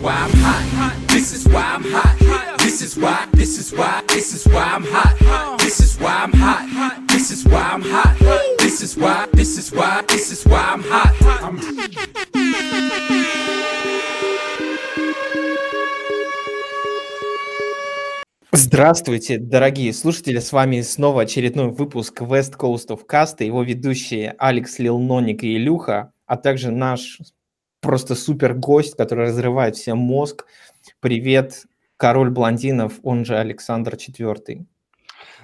why I'm hot. This is why I'm hot. This is why, this is why, this is why I'm hot. This is why I'm hot. This is why I'm hot. This is why, this is why, this is why I'm hot. I'm Здравствуйте, дорогие слушатели, с вами снова очередной выпуск West Coast of Cast, и его ведущие Алекс Лилноник и Илюха, а также наш просто супер гость, который разрывает всем мозг. Привет, король блондинов, он же Александр IV.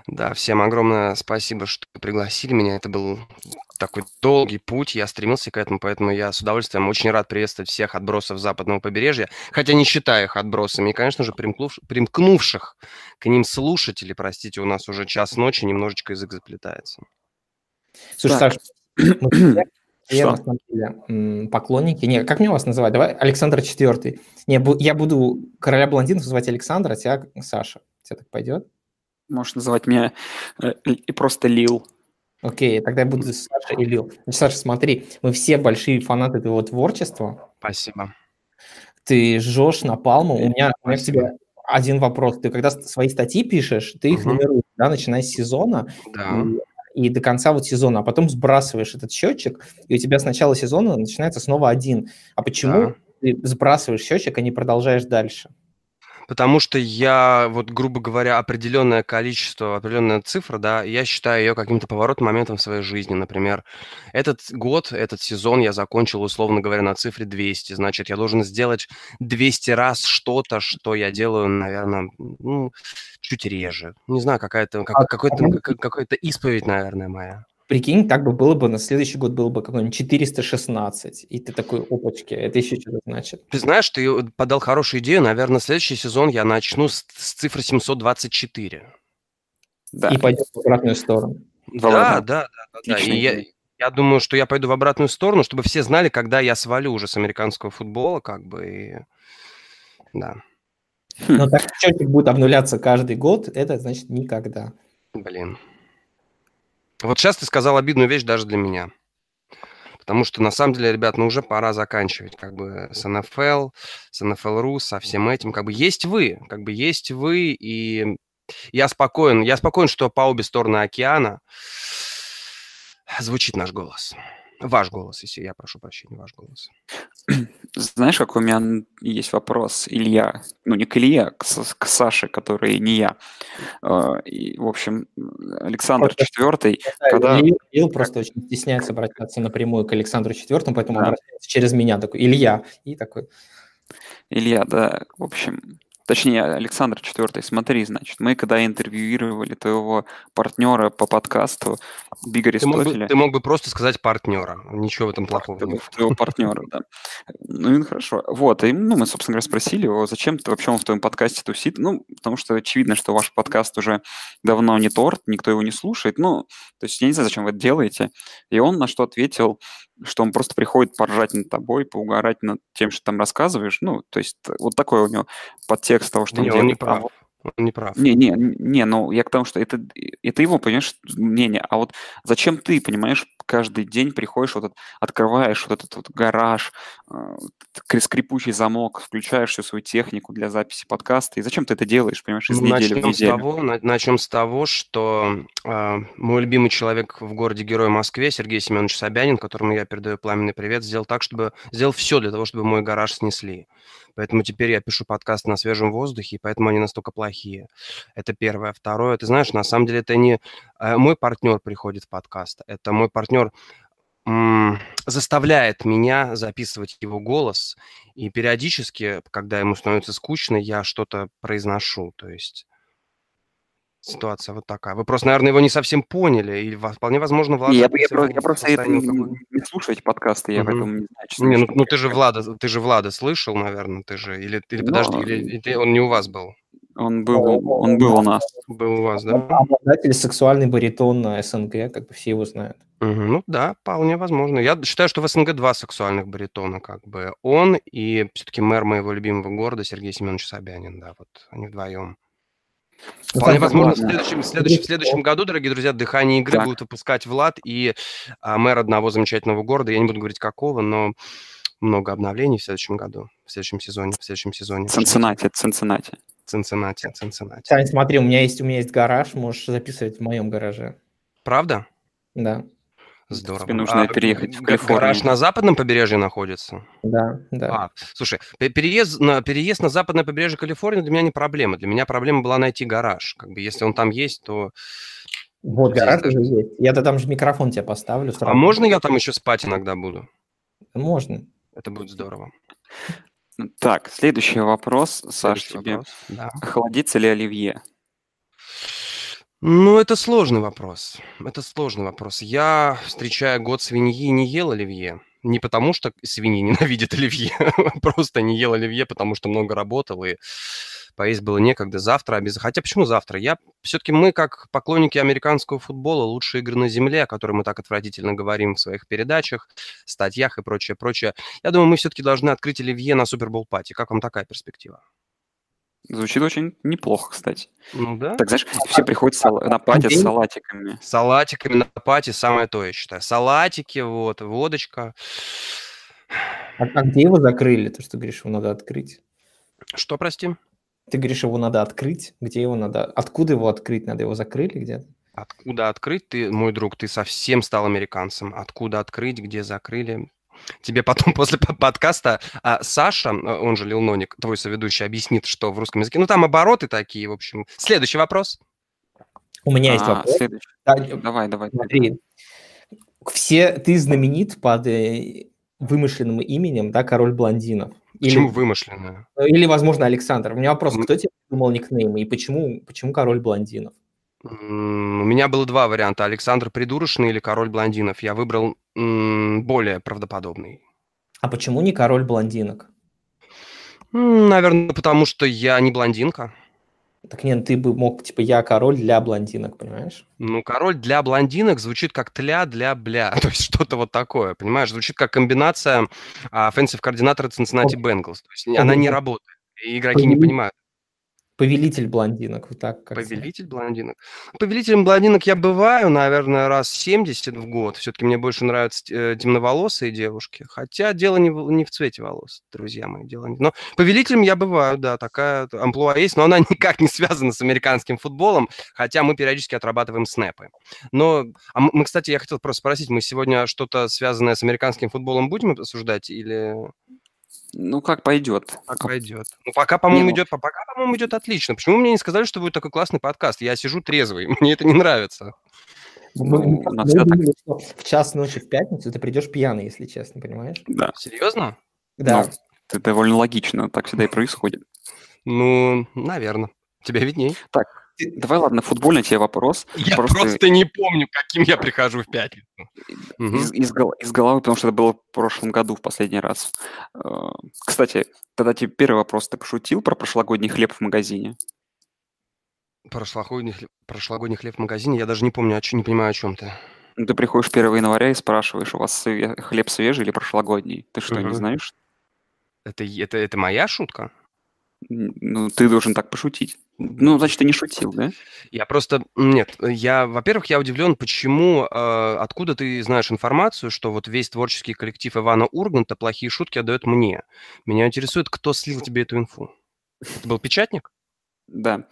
Да, всем огромное спасибо, что пригласили меня. Это был такой долгий путь, я стремился к этому, поэтому я с удовольствием очень рад приветствовать всех отбросов западного побережья, хотя не считаю их отбросами, и, конечно же, примкнув, примкнувших к ним слушателей, простите, у нас уже час ночи, немножечко язык заплетается. Слушай, Так. Саш, я Что? на самом деле поклонники. Не, как мне вас называть? Давай Александр IV. Не, бу- я буду короля блондинов называть Александр, а тебя Саша. Тебе так пойдет? Можешь называть меня э, и просто Лил. Окей, тогда я буду Саша и Лил. Значит, Саша, смотри, мы все большие фанаты твоего творчества. Спасибо. Ты жжешь на палму. У меня, у меня к тебе один вопрос. Ты когда свои статьи пишешь, ты их Мгм. нумеруешь, да, начиная с сезона Да. и, и до конца вот сезона, а потом сбрасываешь этот счетчик, и у тебя с начала сезона начинается снова один. А почему Да. ты сбрасываешь счетчик, а не продолжаешь дальше? Потому что я, вот, грубо говоря, определенное количество, определенная цифра, да, я считаю ее каким-то поворотным моментом в своей жизни. Например, этот год, этот сезон я закончил, условно говоря, на цифре 200. Значит, я должен сделать 200 раз что-то, что я делаю, наверное, ну, чуть реже. Не знаю, какая-то, как- А- какой-то, а- как- какая-то исповедь, наверное, моя. Прикинь, так бы было бы, на следующий год было бы какой-нибудь 416, и ты такой, опачки, это еще что-то значит. Ты знаешь, ты подал хорошую идею. Наверное, следующий сезон я начну с, с цифры 724. Да. И пойдет в обратную сторону. Да, да, да, да, да. И я, я думаю, что я пойду в обратную сторону, чтобы все знали, когда я свалю уже с американского футбола, как бы. И... Да, Но так как счетчик будет обнуляться каждый год, это значит никогда. блин. Вот сейчас ты сказал обидную вещь даже для меня. Потому что, на самом деле, ребят, ну уже пора заканчивать как бы с НФЛ, с НФЛ.ру, со всем этим. Как бы есть вы, как бы есть вы, и я спокоен. Я спокоен, что по обе стороны океана звучит наш голос. Ваш голос, если я прошу прощения, ваш голос. Знаешь, какой у меня есть вопрос, Илья? Ну, не к Илье, а к, к Саше, который не я. Э, и, в общем, Александр Просто- IV, когда... Лил просто очень стесняется обращаться напрямую к Александру IV, поэтому Да. обращается через меня, такой, Илья, и такой, Илья, да, в общем, точнее, Александр IV, смотри, значит, мы когда интервьюировали твоего партнера по подкасту Биг Ты мог, бы, Аристотеля, ты мог бы просто сказать партнера. Ничего в этом плохого нет. твоего партнера, да. Ну, и хорошо. Вот, и, ну, мы, собственно говоря, спросили его, зачем ты вообще он в твоем подкасте тусит? Ну, потому что очевидно, что ваш подкаст уже давно не торт, никто его не слушает. Ну, то есть я не знаю, зачем вы это делаете. И он на что ответил, что он просто приходит поржать над тобой, поугарать над тем, что там рассказываешь. Ну, то есть э, вот такой у него подтекст того, что Не, он он не делает. А прав. Он не прав. не, не, не, ну я к тому, что это, это его, понимаешь, мнение. А вот зачем ты, понимаешь, каждый день приходишь, вот открываешь вот этот вот гараж, э, скрипучий замок, включаешь всю свою технику для записи подкаста, и зачем ты это делаешь, понимаешь, из недели в начнем с неделю? того, на- начнем с того, что э, мой любимый человек в городе-герой Москве, Сергей Семенович Собянин, которому я передаю пламенный привет, сделал так, чтобы сделал все для того, чтобы мой гараж снесли. Поэтому теперь я пишу подкаст на свежем воздухе, и поэтому они настолько плохие. Это первое. Второе, ты знаешь, на самом деле это не э, мой партнер приходит в подкаст, это мой партнер заставляет меня записывать его голос, и периодически, когда ему становится скучно, я что-то произношу. То есть ситуация вот такая. Вы просто, наверное, его не совсем поняли, и во- вполне возможно, Влад Не, я, я, записывал про- я просто это не, алкоголя. не слушаю эти подкасты, я Мгм. поэтому не знаю, честно Не, ну, ну что ты же. Влада, ты же Влада слышал, наверное, ты же, или, или Ну, подожди, или, или он не у вас был? Он был, он был у нас. Был у вас, да? обладатель сексуальный баритон на СНГ, как бы все его знают. Мгм. Ну да, вполне возможно. Я считаю, что в СНГ два сексуальных баритона, как бы. Он и все-таки мэр моего любимого города Сергей Семенович Собянин, да, вот они вдвоем. Ну, Вполне возможно, в следующем, в следующем, в следующем году, дорогие друзья, «Дыхание игры» Так. будут выпускать Влад и а, мэр одного замечательного города. Я не буду говорить какого, но много обновлений в следующем году, в следующем сезоне, в следующем сезоне. Цинциннати, Цинциннати. Цинциннати, Цинциннати. Сань, смотри, у меня есть, у меня есть гараж, можешь записывать в моем гараже. Правда? Да, Здорово. Тебе нужно А, переехать в га- Гараж Калифорнию. на западном побережье находится? да, да. А, слушай, пе- переезд на, переезд на западное побережье Калифорнии для меня не проблема. Для меня проблема была найти гараж. Как бы, если он там есть, то... Вот здесь гараж уже есть. Я-то там же микрофон тебе поставлю сразу. А можно я там еще спать иногда буду? Можно. Это будет здорово. Так, следующий вопрос, Саш, Следующий тебе. вопрос. Да. Охладится ли оливье? Ну, это сложный вопрос. Это сложный вопрос. Я, встречая год свиньи, не ел оливье. Не потому, что свиньи ненавидят оливье, просто не ел оливье, потому что много работал, и поесть было некогда. Завтра обязательно... Хотя почему завтра? Я... Все-таки мы, как поклонники американского футбола, лучшие игры на земле, о которой мы так отвратительно говорим в своих передачах, статьях и прочее, прочее. Я думаю, мы все-таки должны открыть оливье на Супербол пати. Как вам такая перспектива? Звучит очень неплохо, кстати. Ну да. Так, знаешь, все приходят сала- на пати с салатиками. Салатиками на пати самое то, я считаю. Салатики, вот, водочка. А, а где его закрыли? Ты что говоришь, его надо открыть? Что, прости? Ты говоришь, его надо открыть? Где его надо? Откуда его открыть? Надо его закрыли где-то? Откуда открыть? Ты, мой друг, ты совсем стал американцем. Откуда открыть, где закрыли? Тебе потом после по- подкаста а, Саша, а, он же Лил Ноник, твой соведущий, объяснит, что в русском языке. Ну, там обороты такие, в общем. Следующий вопрос. У меня есть А, вопрос. следующий. Да, Давай, давай. Смотри, все, ты знаменит под э, вымышленным именем, да, король блондинов. Или, Почему вымышленное? или, возможно, Александр. У меня вопрос, кто тебе придумал никнейм и почему, почему король блондинов? У меня было два варианта. Александр Придурочный или Король Блондинов. Я выбрал более правдоподобный. А почему не король блондинок? Наверное, потому что я не блондинка. Так нет, ты бы мог, типа, я король для блондинок, понимаешь? Ну, король для блондинок звучит как тля для бля. То есть что-то вот такое, понимаешь? Звучит как комбинация offensive координатора Cincinnati Bengals. То есть она не работает. И игроки не понимают. Повелитель блондинок, вот так как Повелитель блондинок. Повелителем блондинок я бываю, наверное, раз 70 в год. Все-таки мне больше нравятся э, темноволосые девушки. Хотя дело не в, не в цвете волос, друзья мои. Дело не... Но повелителем я бываю, да, такая амплуа есть, но она никак не связана с американским футболом, хотя мы периодически отрабатываем снэпы. Но а мы, кстати, я хотел просто спросить, мы сегодня что-то связанное с американским футболом будем обсуждать или Ну, как пойдет. как пойдет? Ну, пока, по-моему, ну- идет, пока, по-моему, идет отлично. Почему мне не сказали, что будет такой классный подкаст? Я сижу трезвый, мне это не нравится. Мы, Ну, мы так. думали, что в час ночи в пятницу ты придешь пьяный, если честно, понимаешь? Да. Серьезно? Да. Ну, это довольно логично, так всегда и происходит. Ну, наверное. Тебя видней. Давай, ладно, футбольный тебе вопрос. Я Просто- просто... не помню, каким я прихожу в пятницу. Из, из из головы, потому что это было в прошлом году в последний раз. Э, Кстати, тогда тебе первый вопрос. Ты пошутил про прошлогодний хлеб в магазине? Прошлогодний, хлеб- прошлогодний хлеб в магазине, я даже не помню, не понимаю, о чем ты. Ну, Ты приходишь 1 января и спрашиваешь, у вас хлеб свежий или прошлогодний? Ты что, не Мгм. знаешь? Это, это, это моя шутка? Ну, ты должен так пошутить. Ну, значит, ты не шутил, да? Я просто... Нет, я, во-первых, я удивлен, почему, э, откуда ты знаешь информацию, что вот весь творческий коллектив Ивана Урганта плохие шутки отдает мне. Меня интересует, кто слил тебе эту инфу. Это был печатник? Да.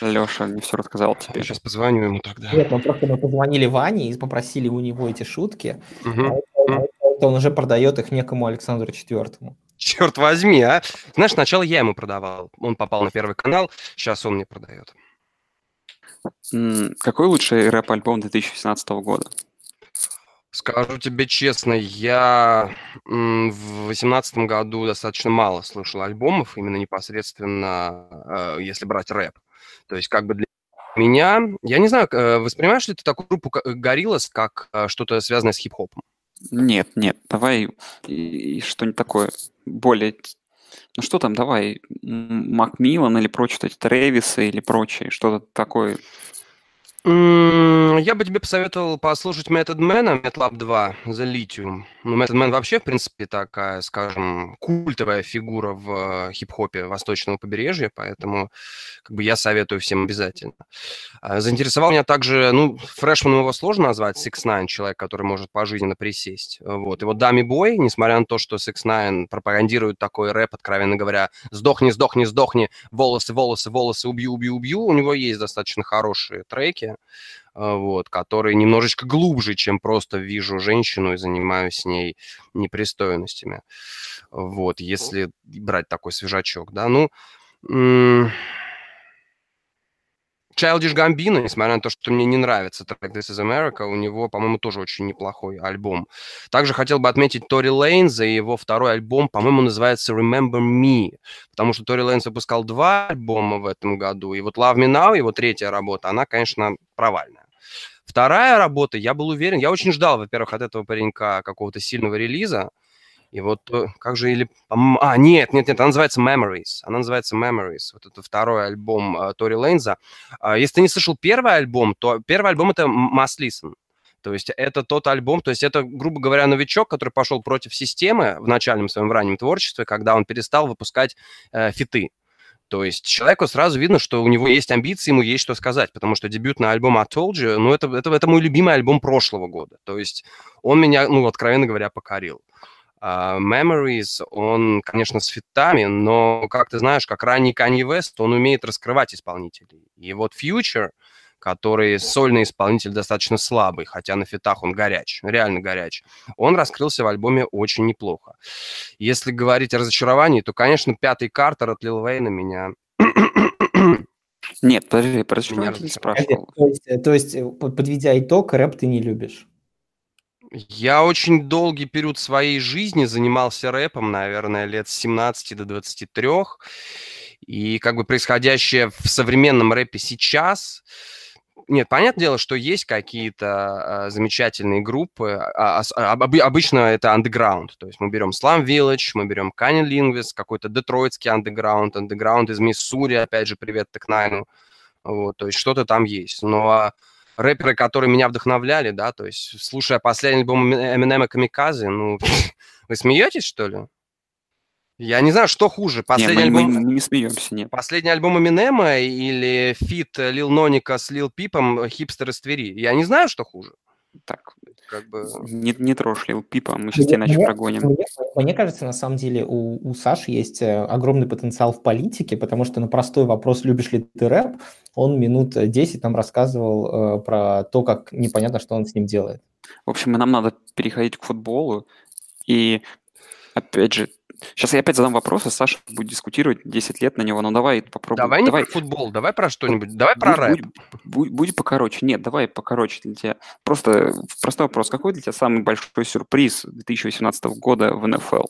Леша мне все рассказал Я теперь. сейчас позвоню ему тогда. Нет, мы просто мы позвонили Ване и попросили у него эти шутки, Мгм. а это он уже продает их некому Александру Четвертому. Черт возьми, а! Знаешь, сначала я ему продавал. Он попал на первый канал, сейчас он мне продает. Какой лучший рэп-альбом 2017 года? Скажу тебе честно, я в восемнадцатом году достаточно мало слушал альбомов, именно непосредственно, э, если брать рэп. То есть как бы для меня, я не знаю, э, воспринимаешь ли ты такую группу Гориллас как э, что-то связанное с хип-хопом? Нет, нет, давай и- что-нибудь такое более... Ну что там, давай, Макмиллан или прочие Трэвисы или прочее, что-то такое. Я бы тебе посоветовал послушать Method Man, MATLAB 2, The Lithium. Ну, Method Man вообще, в принципе, такая, скажем, культовая фигура в э, хип-хопе восточного побережья, поэтому как бы я советую всем обязательно. А, заинтересовал меня также, ну, фрешманом его сложно назвать, 6 9 человек, который может пожизненно присесть. Вот. И вот Дами Бой, несмотря на то, что 6 9 пропагандирует такой рэп, откровенно говоря, сдохни, сдохни, сдохни, волосы, волосы, волосы, убью, убью, убью, у него есть достаточно хорошие треки, а, вот, который немножечко глубже, чем просто вижу женщину и занимаюсь с ней непристойностями. Вот, если брать такой свежачок, да, ну... Childish Gambino, несмотря на то, что мне не нравится трек This is America, у него, по-моему, тоже очень неплохой альбом. Также хотел бы отметить Тори Лейнс и его второй альбом, по-моему, называется Remember Me, потому что Тори Лейнс выпускал два альбома в этом году, и вот Love Me Now, его третья работа, она, конечно, провальная. Вторая работа, я был уверен, я очень ждал, во-первых, от этого паренька какого-то сильного релиза, и вот э, как же или... А, нет, нет, нет, она называется Memories. Она называется Memories. Вот это второй альбом uh, Тори Лейнза. Uh, если ты не слышал первый альбом, то первый альбом это Must Listen. То есть это тот альбом, то есть это, грубо говоря, новичок, который пошел против системы в начальном своем раннем творчестве, когда он перестал выпускать э, фиты. То есть человеку сразу видно, что у него есть амбиции, ему есть что сказать, потому что дебютный альбом I Told You, ну, это, это, это мой любимый альбом прошлого года. То есть он меня, ну, откровенно говоря, покорил. Uh, Memories, он, конечно, с фитами, но, как ты знаешь, как ранний Kanye West, он умеет раскрывать исполнителей. И вот Future, который сольный исполнитель достаточно слабый, хотя на фитах он горяч, реально горяч, он раскрылся в альбоме очень неплохо. Если говорить о разочаровании, то, конечно, пятый Картер от Лил Вейна меня нет, подожди, про разочарование не спрашивал. То есть, то есть, э, подведя итог, рэп ты не любишь? Я очень долгий период своей жизни занимался рэпом, наверное, лет с 17 до 23. И как бы происходящее в современном рэпе сейчас, нет, понятное дело, что есть какие-то э, замечательные группы. А, а, об, обычно это underground. То есть мы берем Slum Village, мы берем Kanye Linguist, какой-то детройтский underground, underground из Миссури, опять же, привет Текнайну. Вот, то есть что-то там есть. Но а, рэперы, которые меня вдохновляли, да, то есть слушая последний альбом Эминема Камиказы, ну, вы смеетесь, что ли? Я не знаю, что хуже. Последний не, мы, альбом... мы не смеемся, нет. Последний альбом Эминема или feat Лил Ноника с Лил Пипом «Хипстер из Твери». Я не знаю, что хуже. Так, как бы... Не, не трожь Лил Пипа, мы сейчас тебя иначе прогоним. Мне, мне кажется, на самом деле у, у Саши есть э, огромный потенциал в политике, потому что на простой вопрос «любишь ли ты рэп?» он минут 10 нам рассказывал э, про то, как непонятно, что он с ним делает. В общем, нам надо переходить к футболу. И, опять же, Сейчас я опять задам вопрос, а Саша будет дискутировать 10 лет на него. Ну давай попробуем. Давай не давай. про футбол, давай про что-нибудь. Давай про рэп. Будь, будь, будь покороче. Нет, давай покороче для тебя. Просто простой вопрос. Какой для тебя самый большой сюрприз 2018 года в НФЛ?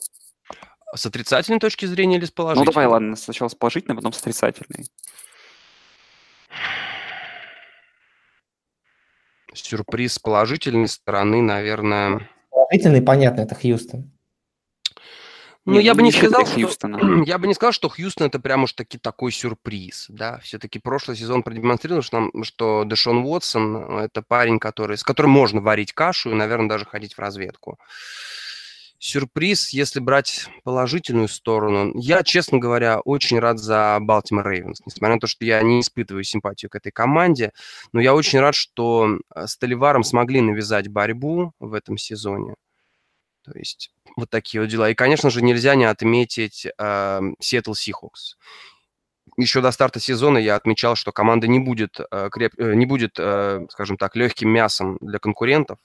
С отрицательной точки зрения или с положительной? Ну давай, ладно, сначала с положительной, потом с отрицательной. Сюрприз с положительной стороны, наверное... Положительный, понятно, это Хьюстон. Ну, я бы не сказал, что, я бы не сказал, что Хьюстон это прям уж таки такой сюрприз, да. Все-таки прошлый сезон продемонстрировал, что, нам, что Дэшон Уотсон – это парень, который, с которым можно варить кашу и, наверное, даже ходить в разведку. Сюрприз, если брать положительную сторону, я, честно говоря, очень рад за Балтимор Рейвенс, несмотря на то, что я не испытываю симпатию к этой команде, но я очень рад, что э, с Толиваром смогли навязать борьбу в этом сезоне. То есть вот такие вот дела. И, конечно же, нельзя не отметить э, Seattle Seahawks. Еще до старта сезона я отмечал, что команда не будет, э, креп... Э, не будет э, скажем так, легким мясом для конкурентов.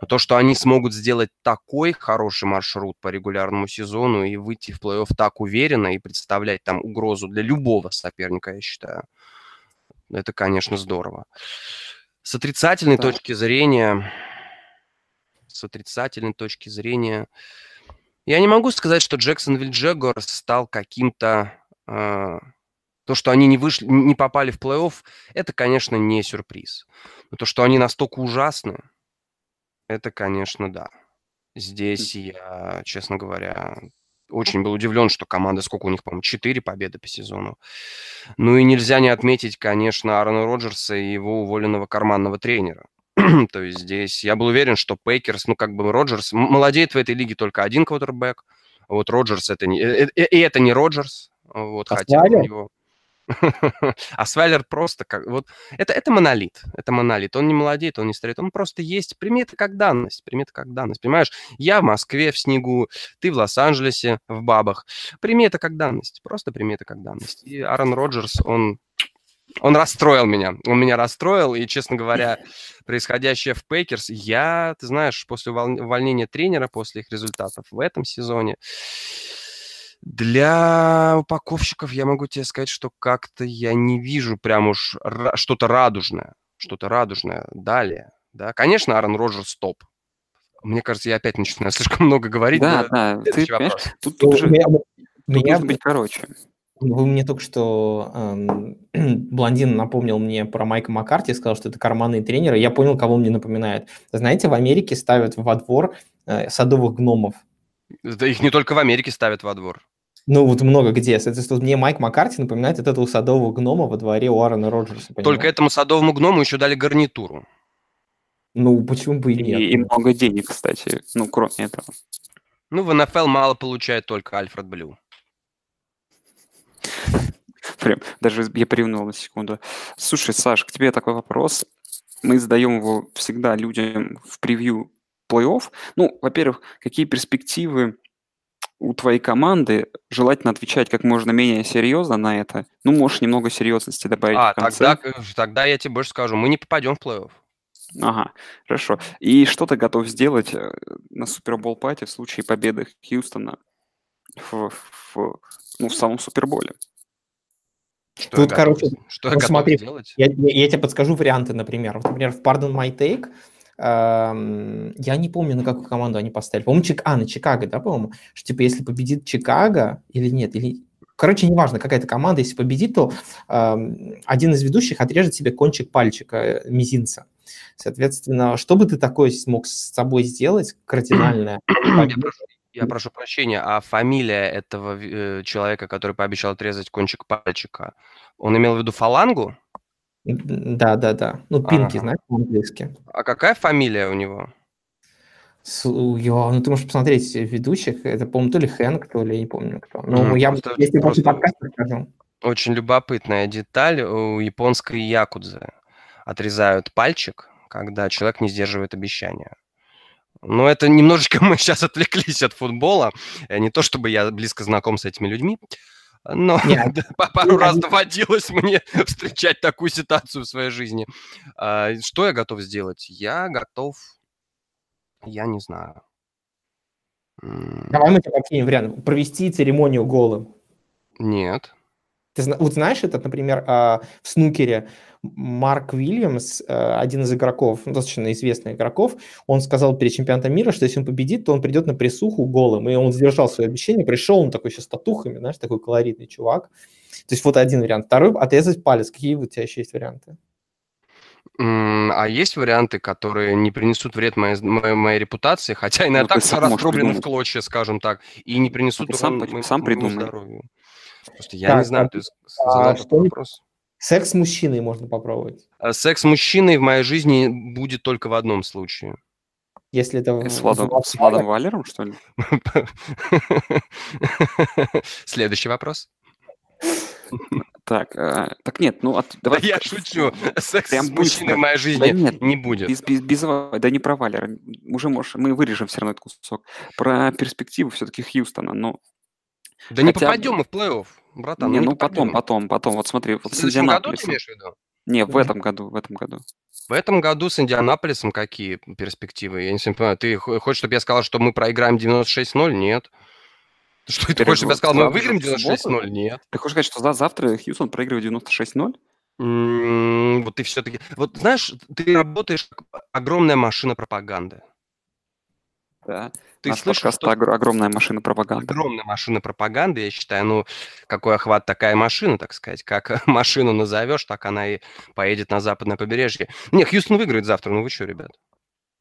Но то, что они смогут сделать такой хороший маршрут по регулярному сезону и выйти в плей-офф так уверенно и представлять там угрозу для любого соперника, я считаю, это, конечно, здорово. С отрицательной да. точки зрения, с отрицательной точки зрения, я не могу сказать, что Джексонвилл Джегор стал каким-то... Э, то, что они не, вышли, не попали в плей-офф, это, конечно, не сюрприз. Но то, что они настолько ужасны, это, конечно, да. Здесь я, честно говоря, очень был удивлен, что команда, сколько у них, по-моему, 4 победы по сезону. Ну и нельзя не отметить, конечно, Аарона Роджерса и его уволенного карманного тренера. То есть здесь я был уверен, что Пейкерс, ну как бы Роджерс, молодеет в этой лиге только один квотербек. Вот Роджерс это не... Э, э, и это не Роджерс. Вот, А хотя у него... А Свайлер просто как... Вот это, это монолит. Это монолит. Он не молодеет, он не стареет. Он просто есть. Прими это как данность. Прими это как данность. Понимаешь? Я в Москве в снегу, ты в Лос-Анджелесе в бабах. Прими это как данность. Просто прими это как данность. И Аарон Роджерс, он... Он расстроил меня. Он меня расстроил. И, честно говоря, происходящее в Пейкерс, я, ты знаешь, после увол- увольнения тренера, после их результатов в этом сезоне, для упаковщиков я могу тебе сказать, что как-то я не вижу прям уж что-то радужное, что-то радужное далее. Да, конечно, Аарон Роджерс топ. Мне кажется, я опять начинаю слишком много говорить. Да, но да, ты понимаешь, вопрос. тут, Ну, тут же у меня- тут меня- нужно быть короче. Вы мне только что эм, блондин напомнил мне про Майка Маккарти, сказал, что это карманные тренеры. Я понял, кого он мне напоминает. Знаете, в Америке ставят во двор э, садовых гномов. Да их не только в Америке ставят во двор. Ну, вот много где. Соответственно, мне Майк Маккарти напоминает от этого садового гнома во дворе у Аарона Роджерса. Только понимаешь? этому садовому гному еще дали гарнитуру. Ну, почему бы и И, нет? и много денег, кстати. Ну, кроме этого. Ну, в НФЛ мало получает только Альфред Блю. Прям, даже я привнул на секунду. Слушай, Саш, к тебе такой вопрос. Мы задаем его всегда людям в превью плей-офф. Ну, во-первых, какие перспективы у твоей команды? Желательно отвечать как можно менее серьезно на это. Ну, можешь немного серьезности добавить А, в конце. тогда, тогда я тебе больше скажу, мы не попадем в плей-офф. Ага, хорошо. И что ты готов сделать э, на Супербол пати в случае победы Хьюстона в, в- ну, в самом Суперболе? Что Тут, я готов, короче, что я ну, готов смотри, сделать? Я, я- я тебе подскажу варианты, например. Вот, например, в Pardon My Take эм, я не помню, на какую команду они поставили. По-моему, Чик... а, на Чикаго, да, по-моему? Что, типа, если победит Чикаго или нет, или... Короче, неважно, какая-то команда, если победит, то эм, один из ведущих отрежет себе кончик пальчика, э, мизинца. Соответственно, что бы ты такое смог с собой сделать кардинальное? Я прошу, я прощения, а фамилия этого э, человека, который пообещал отрезать кончик пальчика, он имел в виду фалангу? Да, да, да. Ну, пинки, Ага. знаешь, по-английски. А какая фамилия у него? С- ё, ну, ты можешь посмотреть ведущих. Это, по-моему, то ли Хэнк, то ли я не помню кто. Ну, Мгм, я, просто- если просто- подкаста скажу. Очень любопытная деталь. У японской якудзы отрезают пальчик, когда человек не сдерживает обещания. Но это немножечко мы сейчас отвлеклись от футбола. Э, Не то чтобы я близко знаком с этими людьми, но Не, да, по- пару ну, раз доводилось мне встречать такую ситуацию в своей жизни. А, Что я готов сделать? Я готов... Я не знаю. Давай мы тебе подкинем вариант. Провести церемонию голым. Нет. Ты вот знаешь, этот, например, а, в снукере Марк Уильямс, а, один из игроков, ну, достаточно известных игроков, он сказал перед чемпионатом мира, что если он победит, то он придет на присуху голым. И он сдержал свое обещание, пришел, он такой еще с татухами, знаешь, такой колоритный чувак. То есть вот один вариант. Второй – отрезать палец. Какие у тебя еще есть варианты? А есть варианты, которые не принесут вред моей, моей, моей репутации, хотя и на Ну, так сам раздроблены в клочья, скажем так, и не принесут ты сам урон по- моему- сам моему придумай. здоровью. Просто я Так, не знаю, а ты а задал такой что вопрос. Секс с мужчиной можно попробовать. А Секс с мужчиной в моей жизни будет только в одном случае. Если это... С Владом, с Владом Валером, что ли? Следующий вопрос. Так, а, так нет, ну от, Да давай я шучу. Секс Прям с мужчиной в моей Да жизни нет, не будет. без, без, без да не про Валера, уже можешь, мы вырежем все равно этот кусок. Про перспективу все-таки Хьюстона, ну, Да не хотя бы- попадем мы в плей-офф, братан. не, не ну потом, потом, потом, вот смотри, вот В с следующем году ты Индианаполисом. имеешь в виду? Не, в этом году, в этом году. В этом году с Индианаполисом какие перспективы? Я не совсем понимаю. Ты хо- хочешь, чтобы я сказал, что мы проиграем 96-0? Нет. Что, ты хочешь, чтобы я сказал, мы выиграем в субботу? 96-0? Нет. Ты хочешь сказать, что за- завтра Хьюстон проигрывает 96-0? М, Вот ты все-таки... Вот знаешь, ты работаешь как огромная машина пропаганды. Да. Ты слышишь, подкаст что огр- огромная машина пропаганды. огромная машина пропаганды, я считаю, ну, какой охват такая машина, так сказать. Как машину назовешь, так она и поедет на западное побережье. Не, Хьюстон выиграет завтра, ну вы что, ребят?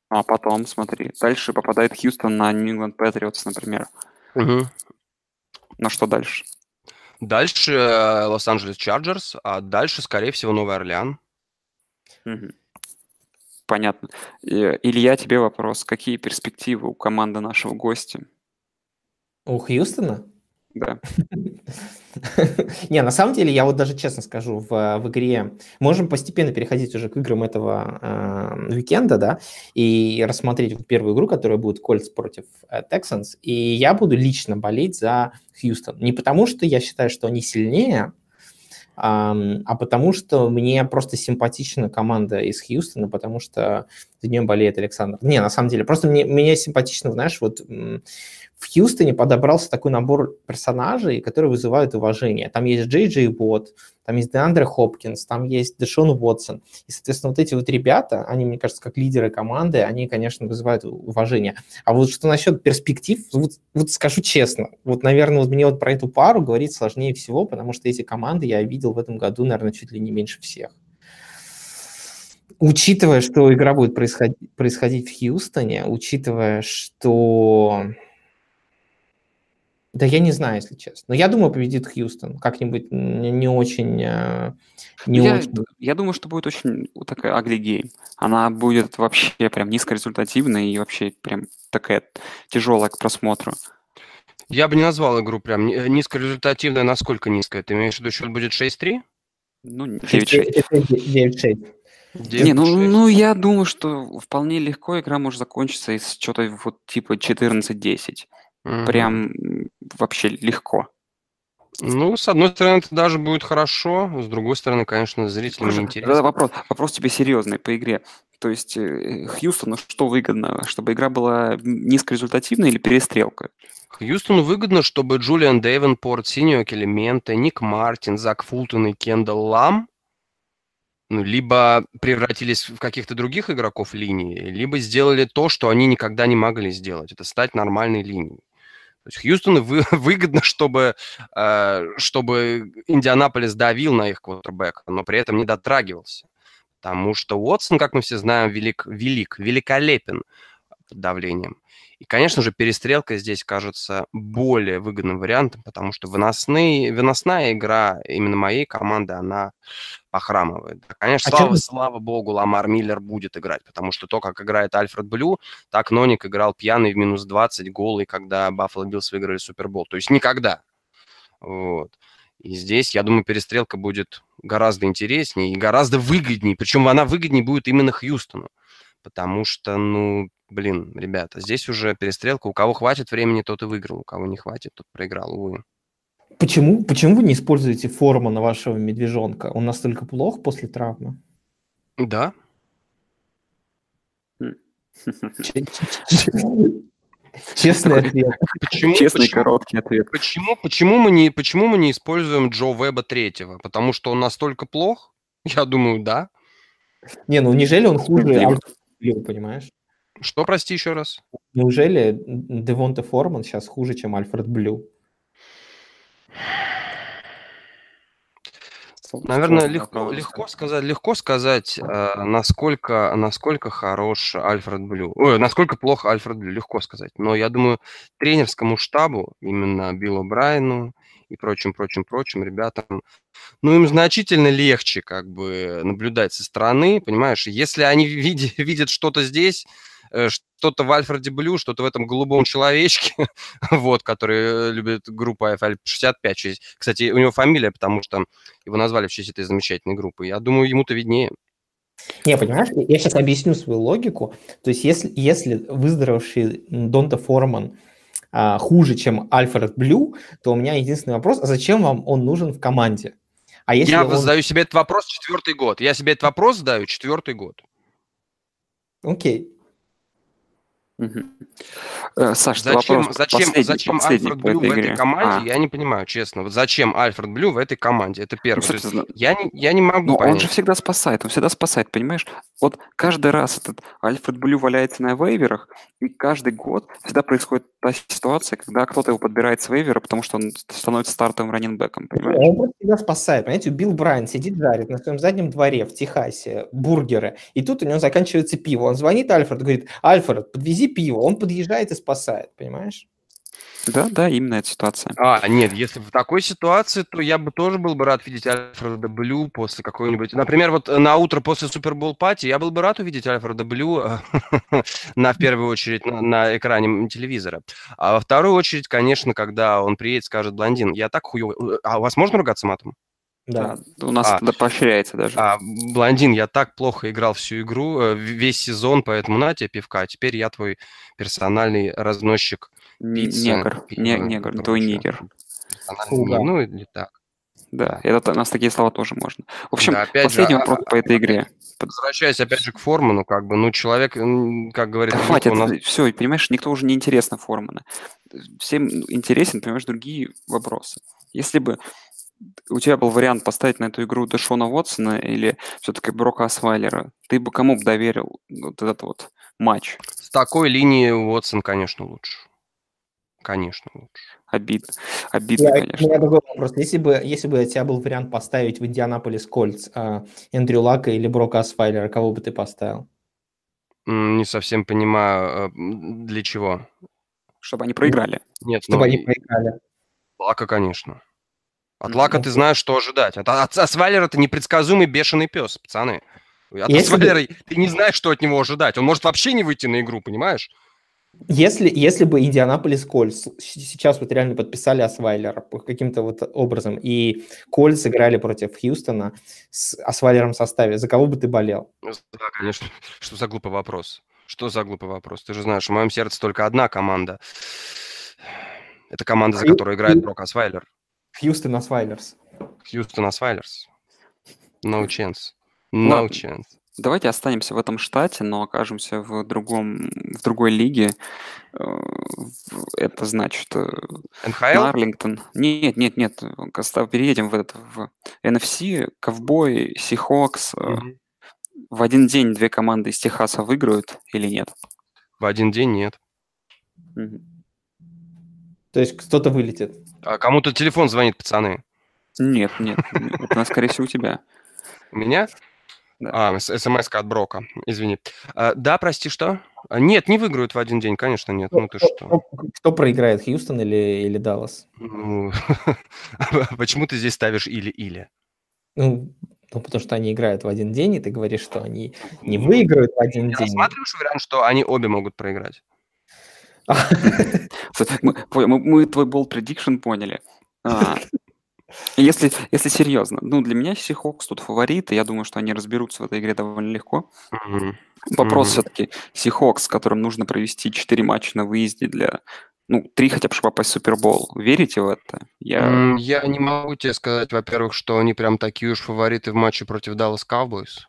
А потом, смотри, дальше попадает Хьюстон на Нью-Ингланд Патриотс, например. Мгм. На что дальше? Дальше э, Лос-Анджелес Чарджерс, а дальше, скорее всего, Новый Орлеан. Мгм. Понятно. Э, Илья, тебе вопрос. Какие перспективы у команды нашего гостя? У Хьюстона? Да. Не, на самом деле, я вот даже честно скажу, в, в игре можем постепенно переходить уже к играм этого э, уикенда, да, и рассмотреть вот первую игру, которая будет Кольц против э, Texans, и я буду лично болеть за Хьюстон. Не потому, что я считаю, что они сильнее, а потому что мне просто симпатична команда из Хьюстона, потому что за нее болеет Александр. Не, на самом деле, просто мне, мне симпатично, знаешь, вот в Хьюстоне подобрался такой набор персонажей, которые вызывают уважение. Там есть Джей Джей Бот, там есть Деандре Хопкинс, там есть Дэшон Уотсон. И, соответственно, вот эти вот ребята, они, мне кажется, как лидеры команды, они, конечно, вызывают уважение. А вот что насчет перспектив, вот, вот скажу честно, вот, наверное, вот мне вот про эту пару говорить сложнее всего, потому что эти команды я видел в этом году, наверное, чуть ли не меньше всех. Учитывая, что игра будет происходить, происходить в Хьюстоне, учитывая, что да я не знаю, если честно. Но я думаю, победит Хьюстон. Как-нибудь не, не очень... э, Не Я, очень... я думаю, что будет очень вот такая ugly game. Она будет вообще прям низкорезультативная и вообще прям такая тяжелая к просмотру. Я бы не назвал игру прям э, низкорезультативная. Насколько низкая? Ты имеешь в виду, счет будет 6-3? Ну, 9-6. 9-6. Не, ну, 9-6. ну я думаю, что вполне легко игра может закончиться из что-то вот типа 14-10. Мгм. Прям вообще легко. Ну, с одной стороны, это даже будет хорошо, с другой стороны, конечно, зрителям Слушай, неинтересно. тогда вопрос, вопрос тебе серьезный по игре. То есть э, Хьюстону что выгодно? Чтобы игра была низкорезультативная или перестрелка? Хьюстону выгодно, чтобы Джулиан Дейвенпорт, Синьо Келементе, Ник Мартин, Зак Фултон и Кендалл Лам ну, либо превратились в каких-то других игроков линии, либо сделали то, что они никогда не могли сделать. Это стать нормальной линией. То есть Хьюстону вы- выгодно, чтобы, э, чтобы Индианаполис давил на их квотербека, но при этом не дотрагивался. Потому что Уотсон, как мы все знаем, велик, велик, великолепен под давлением. И, конечно же, перестрелка здесь кажется более выгодным вариантом, потому что выносные, выносная игра именно моей команды, она похрамывает. Да, Конечно, А слава, чё- слава богу, Ламар Миллер будет играть, потому что то, как играет Альфред Блю, так Ноник играл пьяный в минус 20 голый, когда Баффало Биллс выиграли Супербол. То есть никогда. Вот. И здесь, я думаю, перестрелка будет гораздо интереснее и гораздо выгоднее. Причем она выгоднее будет именно Хьюстону. Потому что, ну, блин, ребята, здесь уже перестрелка. У кого хватит времени, тот и выиграл. У кого не хватит, тот проиграл, увы. Почему, почему вы не используете форму на вашего медвежонка? Он настолько плох после травмы? Да, Честный ответ. Почему, Честный почему, короткий ответ. почему, почему, мы не, почему мы не используем Джо Веба третьего? Потому что он настолько плох? Я думаю, да. Не, ну неужели он хуже Блю, понимаешь? Что, прости еще раз? Неужели Девонте Форман сейчас хуже, чем Альфред Блю? Наверное, легко, легко сказать, легко сказать, э, насколько, насколько хорош Альфред Блю. Ой, насколько плохо Альфред Блю, легко сказать. Но я думаю, тренерскому штабу, именно Биллу Брайану и прочим, прочим, прочим ребятам, ну, им значительно легче как бы наблюдать со стороны, понимаешь? Если они види- видят что-то здесь, э, что-то в Альфреде Блю, что-то в этом голубом человечке, вот, который э, любит группа AFL 65. честь- Кстати, у него фамилия, потому что его назвали в честь этой замечательной группы. Я думаю, ему-то виднее. Не, понимаешь, я сейчас объясню свою логику. То есть если, если выздоровевший Донта Форман а, хуже, чем Альфред Блю, то у меня единственный вопрос, а зачем вам он нужен в команде? А если Я он- задаю себе этот вопрос четвертый год. Я себе этот вопрос задаю четвертый год. Окей. Э, Саш, Зачем, вопрос зачем, последний, зачем последний Альфред Блю в этой игре. команде, А, я не понимаю, честно. Вот зачем Альфред Блю в этой команде? Это ну, первое. Есть собственно, я, не, я не могу Но он понять. же всегда спасает, он всегда спасает, понимаешь? Вот каждый раз этот Альфред Блю валяется на вейверах, и каждый год всегда происходит та ситуация, когда кто-то его подбирает с вейвера, потому что он становится стартовым раннинбеком, понимаешь? Он просто тебя спасает. Понимаете, Билл Брайан сидит, жарит на своем заднем дворе в Техасе бургеры, и тут у него заканчивается пиво. Он звонит Альфреду, говорит, Альфред, подвези пиво. Он подъезжает и спасает, понимаешь? Да, да, именно эта ситуация. А, нет, если в такой ситуации, то я бы тоже был бы рад видеть Альфреда Блю после какой-нибудь... Например, вот на утро после Супербол пати я был бы рад увидеть Альфреда Блю на, в первую очередь, на, на экране телевизора. А во вторую очередь, конечно, когда он приедет, скажет блондин, я так хуёво... А у вас можно ругаться матом? Да. А, у нас А. это поощряется даже. А, блондин, я так плохо играл всю игру, э, весь сезон, поэтому на тебе пивка, а теперь я твой персональный разносчик пиццы, негр, не, и негр, твой прочее. негр. Персональный Слуга. не- Ну, или так. Да, это, у нас такие слова тоже можно. В общем, Да, опять же, последний а- вопрос по этой игре. Возвращаясь опять же к Форману, как бы, ну, человек, как говорит, Да хватит, у нас все, понимаешь, никто уже не интересно Формана. Всем интересен, понимаешь, другие вопросы. Если бы у тебя был вариант поставить на эту игру Дэшона Уотсона или все-таки Брока Асвайлера, ты бы кому бы доверил вот этот вот матч? с такой линии Уотсон, конечно, лучше. Конечно, лучше. Обидно. Обидно, Я- У конечно. меня другой вопрос. Если бы, если бы у тебя был вариант поставить в Индианаполис Кольц а, Эндрю Лака или Брока Асфайлера, кого бы ты поставил? Не совсем понимаю, э, м, для чего. Чтобы они проиграли. Нет, Чтобы ну, они проиграли. Лака, конечно. От Ну, Лака ну, ты знаешь, что ожидать. От, от Асвайлера это непредсказуемый бешеный пес, пацаны. От Если Асвайлера ты не знаешь, что от него ожидать. Он может вообще не выйти на игру, понимаешь? Если, если бы Индианаполис Кольц сейчас вот реально подписали Асвайлера каким-то вот образом, и Кольц играли против Хьюстона с Асвайлером в составе, за кого бы ты болел? Да, конечно. Что за глупый вопрос? Что за глупый вопрос? Ты же знаешь, в моем сердце только одна команда. Это команда, за которую играет Брок Асвайлер. Хьюстон Асвайлерс. Хьюстон Асвайлерс. No chance. No Ладно. chance. Давайте останемся в этом штате, но окажемся в другом, в другой лиге. Э, Это значит э, НХЛ? Арлингтон. Нет, нет, нет. Переедем в этот в NFC. Ковбой, Сихокс. Мгм. В один день две команды из Техаса выиграют или нет? В один день нет. Мгм. То есть кто-то вылетит. А кому-то телефон звонит, пацаны. Нет, нет. Это, на- скорее всего, у тебя. У меня? Да. А, смс от Брока, извини. А, да, прости, что? А, Нет, не выиграют в один день, конечно, нет. Ну ты Кто, что? кто- проиграет, Хьюстон или, или Даллас? Ну, Почему ты здесь ставишь или-или? Ну, ну, потому что они играют в один день, и ты говоришь, что они не выиграют в один Ты день. рассматриваешь вариант, что они обе могут проиграть? Мы, ой, мы- мы твой bold prediction поняли. А, Если, если серьезно, ну, для меня Сихокс тут фавориты. Я думаю, что они разберутся в этой игре довольно легко. Мгм. Вопрос все-таки Сихокс, которым нужно провести 4 матча на выезде для, ну, 3 хотя бы, чтобы попасть в Супербол. Верите в это? Я... Я не могу тебе сказать, во-первых, что они прям такие уж фавориты в матче против Dallas Cowboys,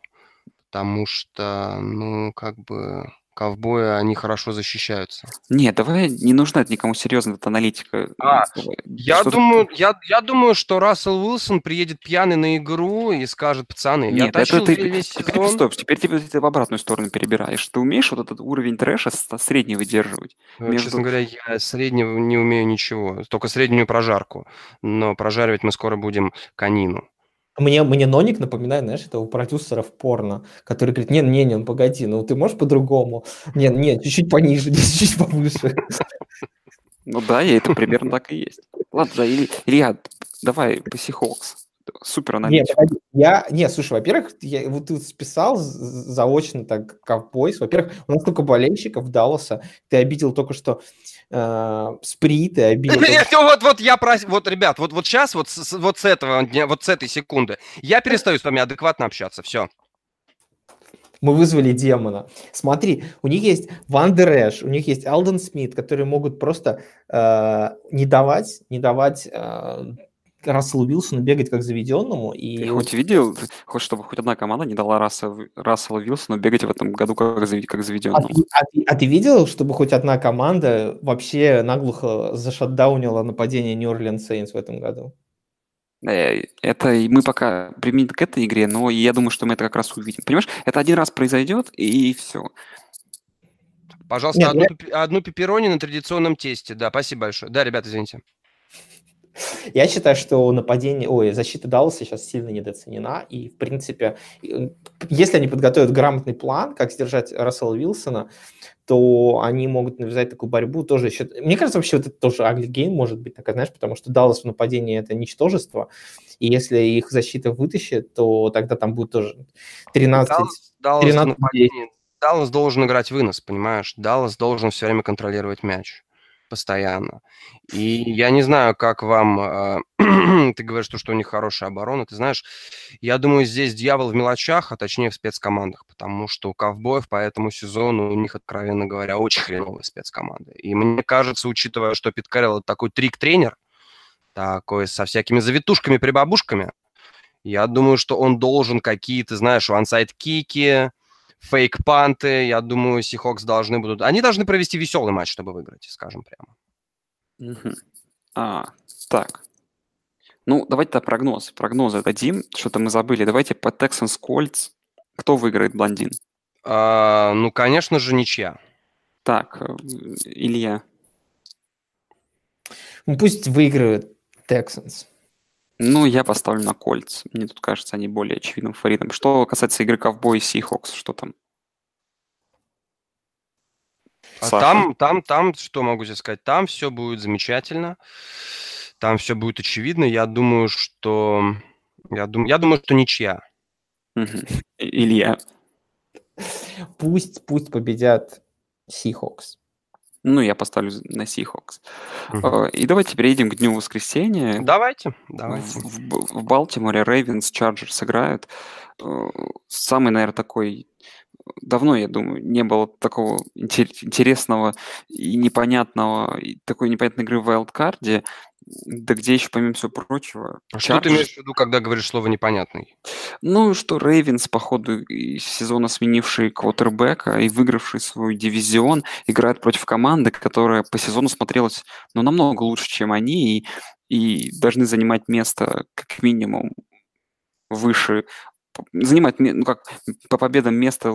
потому что, ну, как бы, ковбои, они хорошо защищаются. Нет, давай, не нужна это никому серьезно эта аналитика. А, Давай. Я думаю, я, я думаю, что Рассел Уилсон приедет пьяный на игру и скажет, пацаны, я Нет, это тащил ты, весь теперь сезон. стоп, теперь ты, ты в обратную сторону перебираешь. Ты умеешь вот этот уровень трэша средний выдерживать? Э, между- Честно говоря, я среднего не умею ничего, только среднюю прожарку. Но прожаривать мы скоро будем конину. Мне, мне Ноник напоминает, знаешь, этого продюсера в порно, который говорит, не, не, не, ну погоди, ну ты можешь по-другому? Не, не, чуть-чуть пониже, чуть-чуть повыше. Ну да, это примерно так и есть. Ладно, Илья, давай по Сихокс. Супер аналитик. погоди, я, не, слушай, во-первых, я, вот ты списал заочно так ковбойс. Во-первых, у нас только болельщиков Далласа. Ты обидел только что э, Спри, ты обидел... только Нет, ну вот, вот я прос... Вот, ребят, вот, вот сейчас, вот с, вот с этого дня, вот с этой секунды, я перестаю с вами адекватно общаться. Все. Мы вызвали демона. Смотри, у них есть Ван Дер Эш, у них есть Алден Смит, которые могут просто э, не давать, не давать э, Расселу Вилсону бегать как заведенному. И Ты хоть видел, хоть чтобы хоть одна команда не дала Расса, Рассела Вилсону бегать в этом году как, как А заведенному? ты, а ты- а ты видел, чтобы хоть одна команда вообще наглухо зашатдаунила нападение New Orleans Saints в этом году? Э, Это и мы пока применим к этой игре, но я думаю, что мы это как раз увидим. Понимаешь, это один раз произойдет, и все. Пожалуйста, Нет, одну, я- одну пепперони на традиционном тесте. Да, спасибо большое. Да, ребят, извините. Я считаю, что нападение, ой, защита Далласа сейчас сильно недооценена, и, в принципе, если они подготовят грамотный план, как сдержать Рассела Вилсона, то они могут навязать такую борьбу тоже еще. Мне кажется, вообще вот это тоже ugly game может быть такая, знаешь, потому что Даллас в нападении это ничтожество, и если их защита вытащит, то тогда там будет тоже 13... Даллас, Даллас 13 нападении, Даллас должен играть вынос, понимаешь? Даллас должен все время контролировать мяч постоянно. И я не знаю, как вам... Э, ты говоришь, что, что у них хорошая оборона. Ты знаешь, я думаю, здесь дьявол в мелочах, а точнее в спецкомандах, потому что у ковбоев по этому сезону у них, откровенно говоря, очень хреновые спецкоманды. И мне кажется, учитывая, что Пит Карелл такой трик-тренер, такой со всякими завитушками-прибабушками, я думаю, что он должен какие-то, знаешь, onside kick и, fake punt ы. Я думаю, Сихокс должны будут... Они должны провести веселый матч, чтобы выиграть, скажем прямо. Угу. А, так. Ну, давайте-то прогноз. Прогнозы дадим. Что-то мы забыли. Давайте по Texans Colts. Кто выиграет, блондин? А, ну, конечно же, ничья. Так, э, Илья. Ну, пусть выиграют Texans. Ну, я поставлю на Кольц. Мне тут кажется, они более очевидным фаворитом. Что касается игры Ковбой и Сихокс, что там? А там, там, там, что могу тебе сказать? Там все будет замечательно. Там все будет очевидно. Я думаю, что... Я, дум... я думаю, что ничья. Илья. Пусть, пусть победят Сихокс. Ну, я поставлю на Seahawks. Угу. И давайте перейдем к дню воскресенья. Давайте, давайте. В, в, в Балтиморе Рейвенс, Чарджерс сыграют. Э, самый, наверное, такой... Давно, я думаю, не было такого интересного и непонятного, и такой непонятной игры в Wildcard. Да где еще, помимо всего прочего... А что ты имеешь в виду, когда говоришь слово «непонятный»? Ну, что Рейвенс, по ходу сезона сменивший квотербека и выигравший свой дивизион, играет против команды, которая по сезону смотрелась ну, намного лучше, чем они, и, и должны занимать место как минимум выше занимать, ну как, по победам место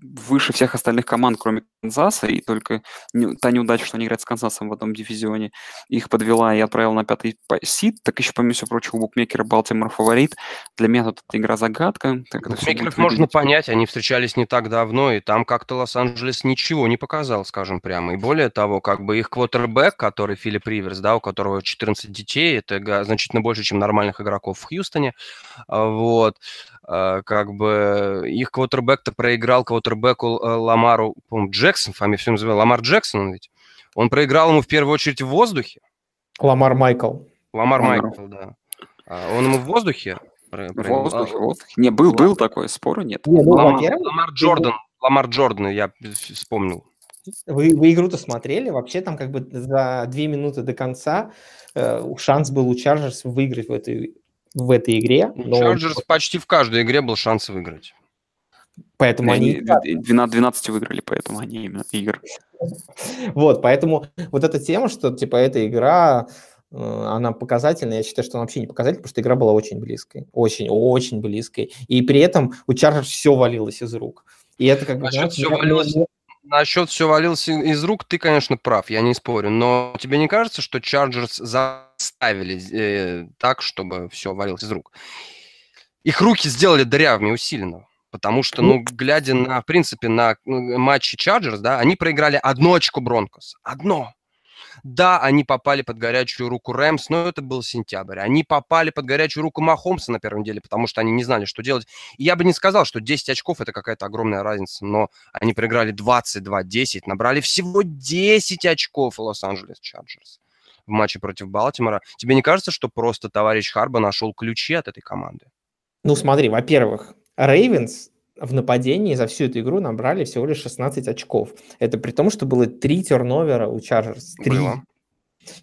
выше всех остальных команд, кроме Канзаса, и только не, та неудача, что они играют с Канзасом в одном дивизионе, их подвела и отправила на пятый сид, так еще, помимо всего прочего, букмекера Балтимор фаворит. Для меня тут эта игра загадка. Так Букмекеров можно понять, они встречались не так давно, и там как-то Лос-Анджелес ничего не показал, скажем прямо. И более того, как бы их квотербек, который Филипп Риверс, да, у которого 14 детей, это значительно больше, чем нормальных игроков в Хьюстоне, а, вот, как бы их квотербек-то проиграл квотербеку э, Ламару, по-моему, Джексон, фамилия все называю, Ламар Джексон он ведь. Он проиграл ему в первую очередь в воздухе. Ламар Майкл. Ламар Майкл, да. А он ему в воздухе в воздухе, в воздухе. Не, был, был такой, спора нет. Не, ну, Ламар, Ламар Джордан, Ламар Джордан, я вспомнил. Вы, вы игру-то смотрели? Вообще там как бы за две минуты до конца э, шанс был у Чарджерс выиграть в этой в этой игре. Но... Chargers почти в каждой игре был шанс выиграть. Поэтому они... 12, 12 выиграли, поэтому они именно игр. Вот, поэтому вот эта тема, что типа эта игра, э, она показательная, я считаю, что она вообще не показательная, потому что игра была очень близкой, очень-очень близкой. И при этом у Чарджерс все валилось из рук. И это как бы... Все валилось, насчет все валилось из рук, ты, конечно, прав, я не спорю. Но тебе не кажется, что Чарджерс заставили э, так, чтобы все валилось из рук? Их руки сделали дырявыми усиленно. Потому что, ну, глядя на, в принципе, на матчи Чарджерс, да, они проиграли одно очко Бронкос. Одно. Да, они попали под горячую руку Рэмс, но это был сентябрь. Они попали под горячую руку Махомса на первом деле, потому что они не знали, что делать. И я бы не сказал, что 10 очков – это какая-то огромная разница, но они проиграли 22-10, набрали всего 10 очков Лос-Анджелес Чарджерс в матче против Балтимора. Тебе не кажется, что просто товарищ Харба нашел ключи от этой команды? Ну, смотри, во-первых, Рейвенс в нападении за всю эту игру набрали всего лишь 16 очков. Это при том, что было три терновера у Чарджерс. Три. Было.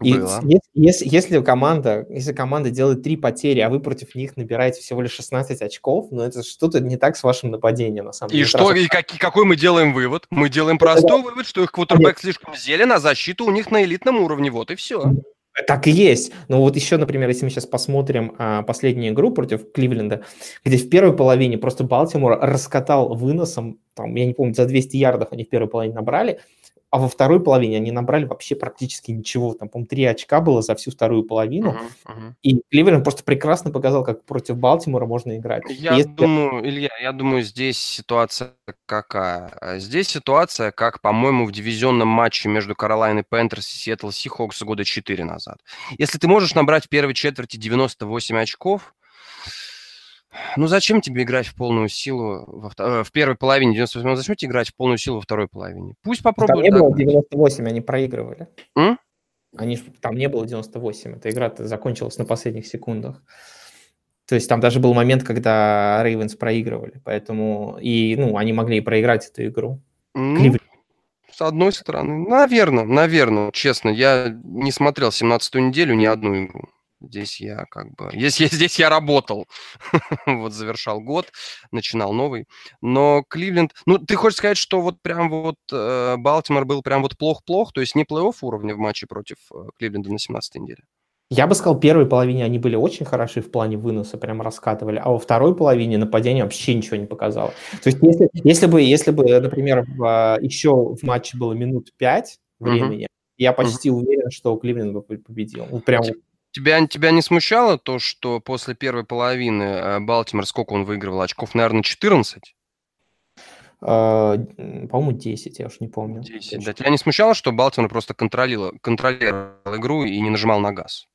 И Было. Если, если, команда, если команда делает три потери, а вы против них набираете всего лишь 16 очков, ну это что-то не так с вашим нападением, на самом деле. И что, и как, какой мы делаем вывод? Мы делаем простой да. вывод, что их квотербек слишком зелен, а защита у них на элитном уровне, вот и все. Так и есть. Но вот еще, например, если мы сейчас посмотрим а, последнюю игру против Кливленда, где в первой половине просто Балтимор раскатал выносом, там, я не помню, за 200 ярдов они в первой половине набрали, а во второй половине они набрали вообще практически ничего. Там, по-моему, три очка было за всю вторую половину. Мгм, мгм. И Кливленд просто прекрасно показал, как против Балтимора можно играть. Я Если- думаю, Илья, я думаю, здесь ситуация какая? Здесь ситуация, как, по-моему, в дивизионном матче между Каролайной Пентерс и Сиэтл Сихокс года 4 назад. Если ты можешь набрать в первой четверти 98 очков, ну зачем тебе играть в полную силу во вто- э, в первой половине 98? Ну, Зачем тебе играть в полную силу во второй половине? Пусть Там попробуют не так. было 98, они проигрывали. М? Они ж, там не было 98, эта игра закончилась на последних секундах. То есть там даже был момент, когда Рейвенс проигрывали, поэтому и ну они могли и проиграть эту игру. Ну, Кливленд. с одной стороны, наверное, наверное, честно, я не смотрел 17-ю неделю ни одну игру. Здесь я как бы... Здесь, я- здесь я работал. вот завершал год, начинал новый. Но Кливленд... Ну, ты хочешь сказать, что вот прям вот э, Балтимор был прям вот плох-плох, то есть не плей-офф уровня в матче против э, Кливленда на 17-й неделе? Я бы сказал, первой половине они были очень хороши в плане выноса, прям раскатывали, а во второй половине нападение вообще ничего не показало. То есть если, если бы, если бы, например, в, а, еще в матче было минут 5 Мгм. времени, я почти уверен, что Кливленд бы победил. Вот прям Тебя, тебя не смущало то, что после первой половины э, Балтимор, сколько он выигрывал? Очков, наверное, 14? А, по-моему, 10, я уж не помню. 10. точно. Да, тебя не смущало, что Балтимор просто контролировал, контролировал игру и не нажимал на газ?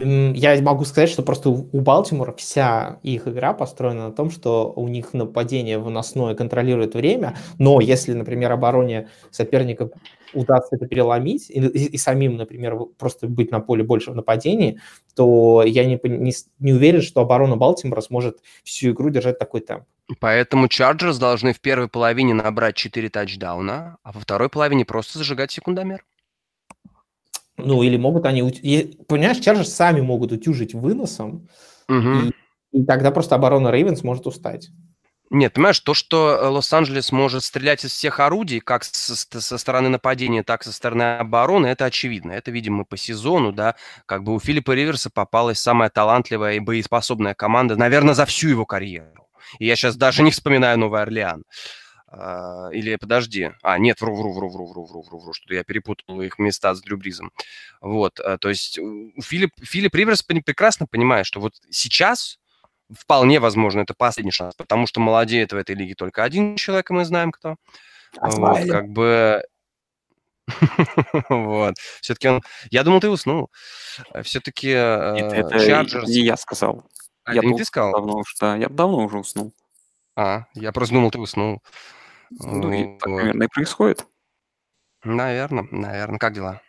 Я могу сказать, что просто у Балтимора вся их игра построена на том, что у них нападение выносное контролирует время, но если, например, обороне соперника удастся это переломить и, и- самим, например, просто быть на поле больше в нападении, то я не, не, не уверен, что оборона Балтимора сможет всю игру держать такой темп. Поэтому Чарджерс должны в первой половине набрать 4 тачдауна, а во второй половине просто зажигать секундомер. Ну, или могут они... Понимаешь, Чарджерс сами могут утюжить выносом, Мгм. и, и тогда просто оборона Рейвенс может устать. Нет, понимаешь, то, что э, Лос-Анджелес может стрелять из всех орудий, как со, со стороны нападения, так и со стороны обороны, это очевидно. Это, видимо, по сезону, да, как бы у Филиппа Риверса попалась самая талантливая и боеспособная команда, наверное, за всю его карьеру. И я сейчас даже не вспоминаю Новый Орлеан. А, Или подожди. А, нет, вру, вру, вру, вру, вру, вру, вру, вру, что я перепутал их места с Дрю Бризом. Вот, а, то есть Филипп, Филипп Риверс прекрасно понимает, что вот сейчас вполне возможно это последний шанс, потому что молодеет в этой лиге только один человек, и мы знаем кто. Вот, Осмайлер. как бы... Вот. Все-таки он... Я думал, ты уснул. Все-таки Это, не я сказал. А, я не ты сказал? Давно да, я давно уже уснул. А, я просто думал, ты уснул. Ну, и так примерно и происходит. Наверное, наверное. Как дела?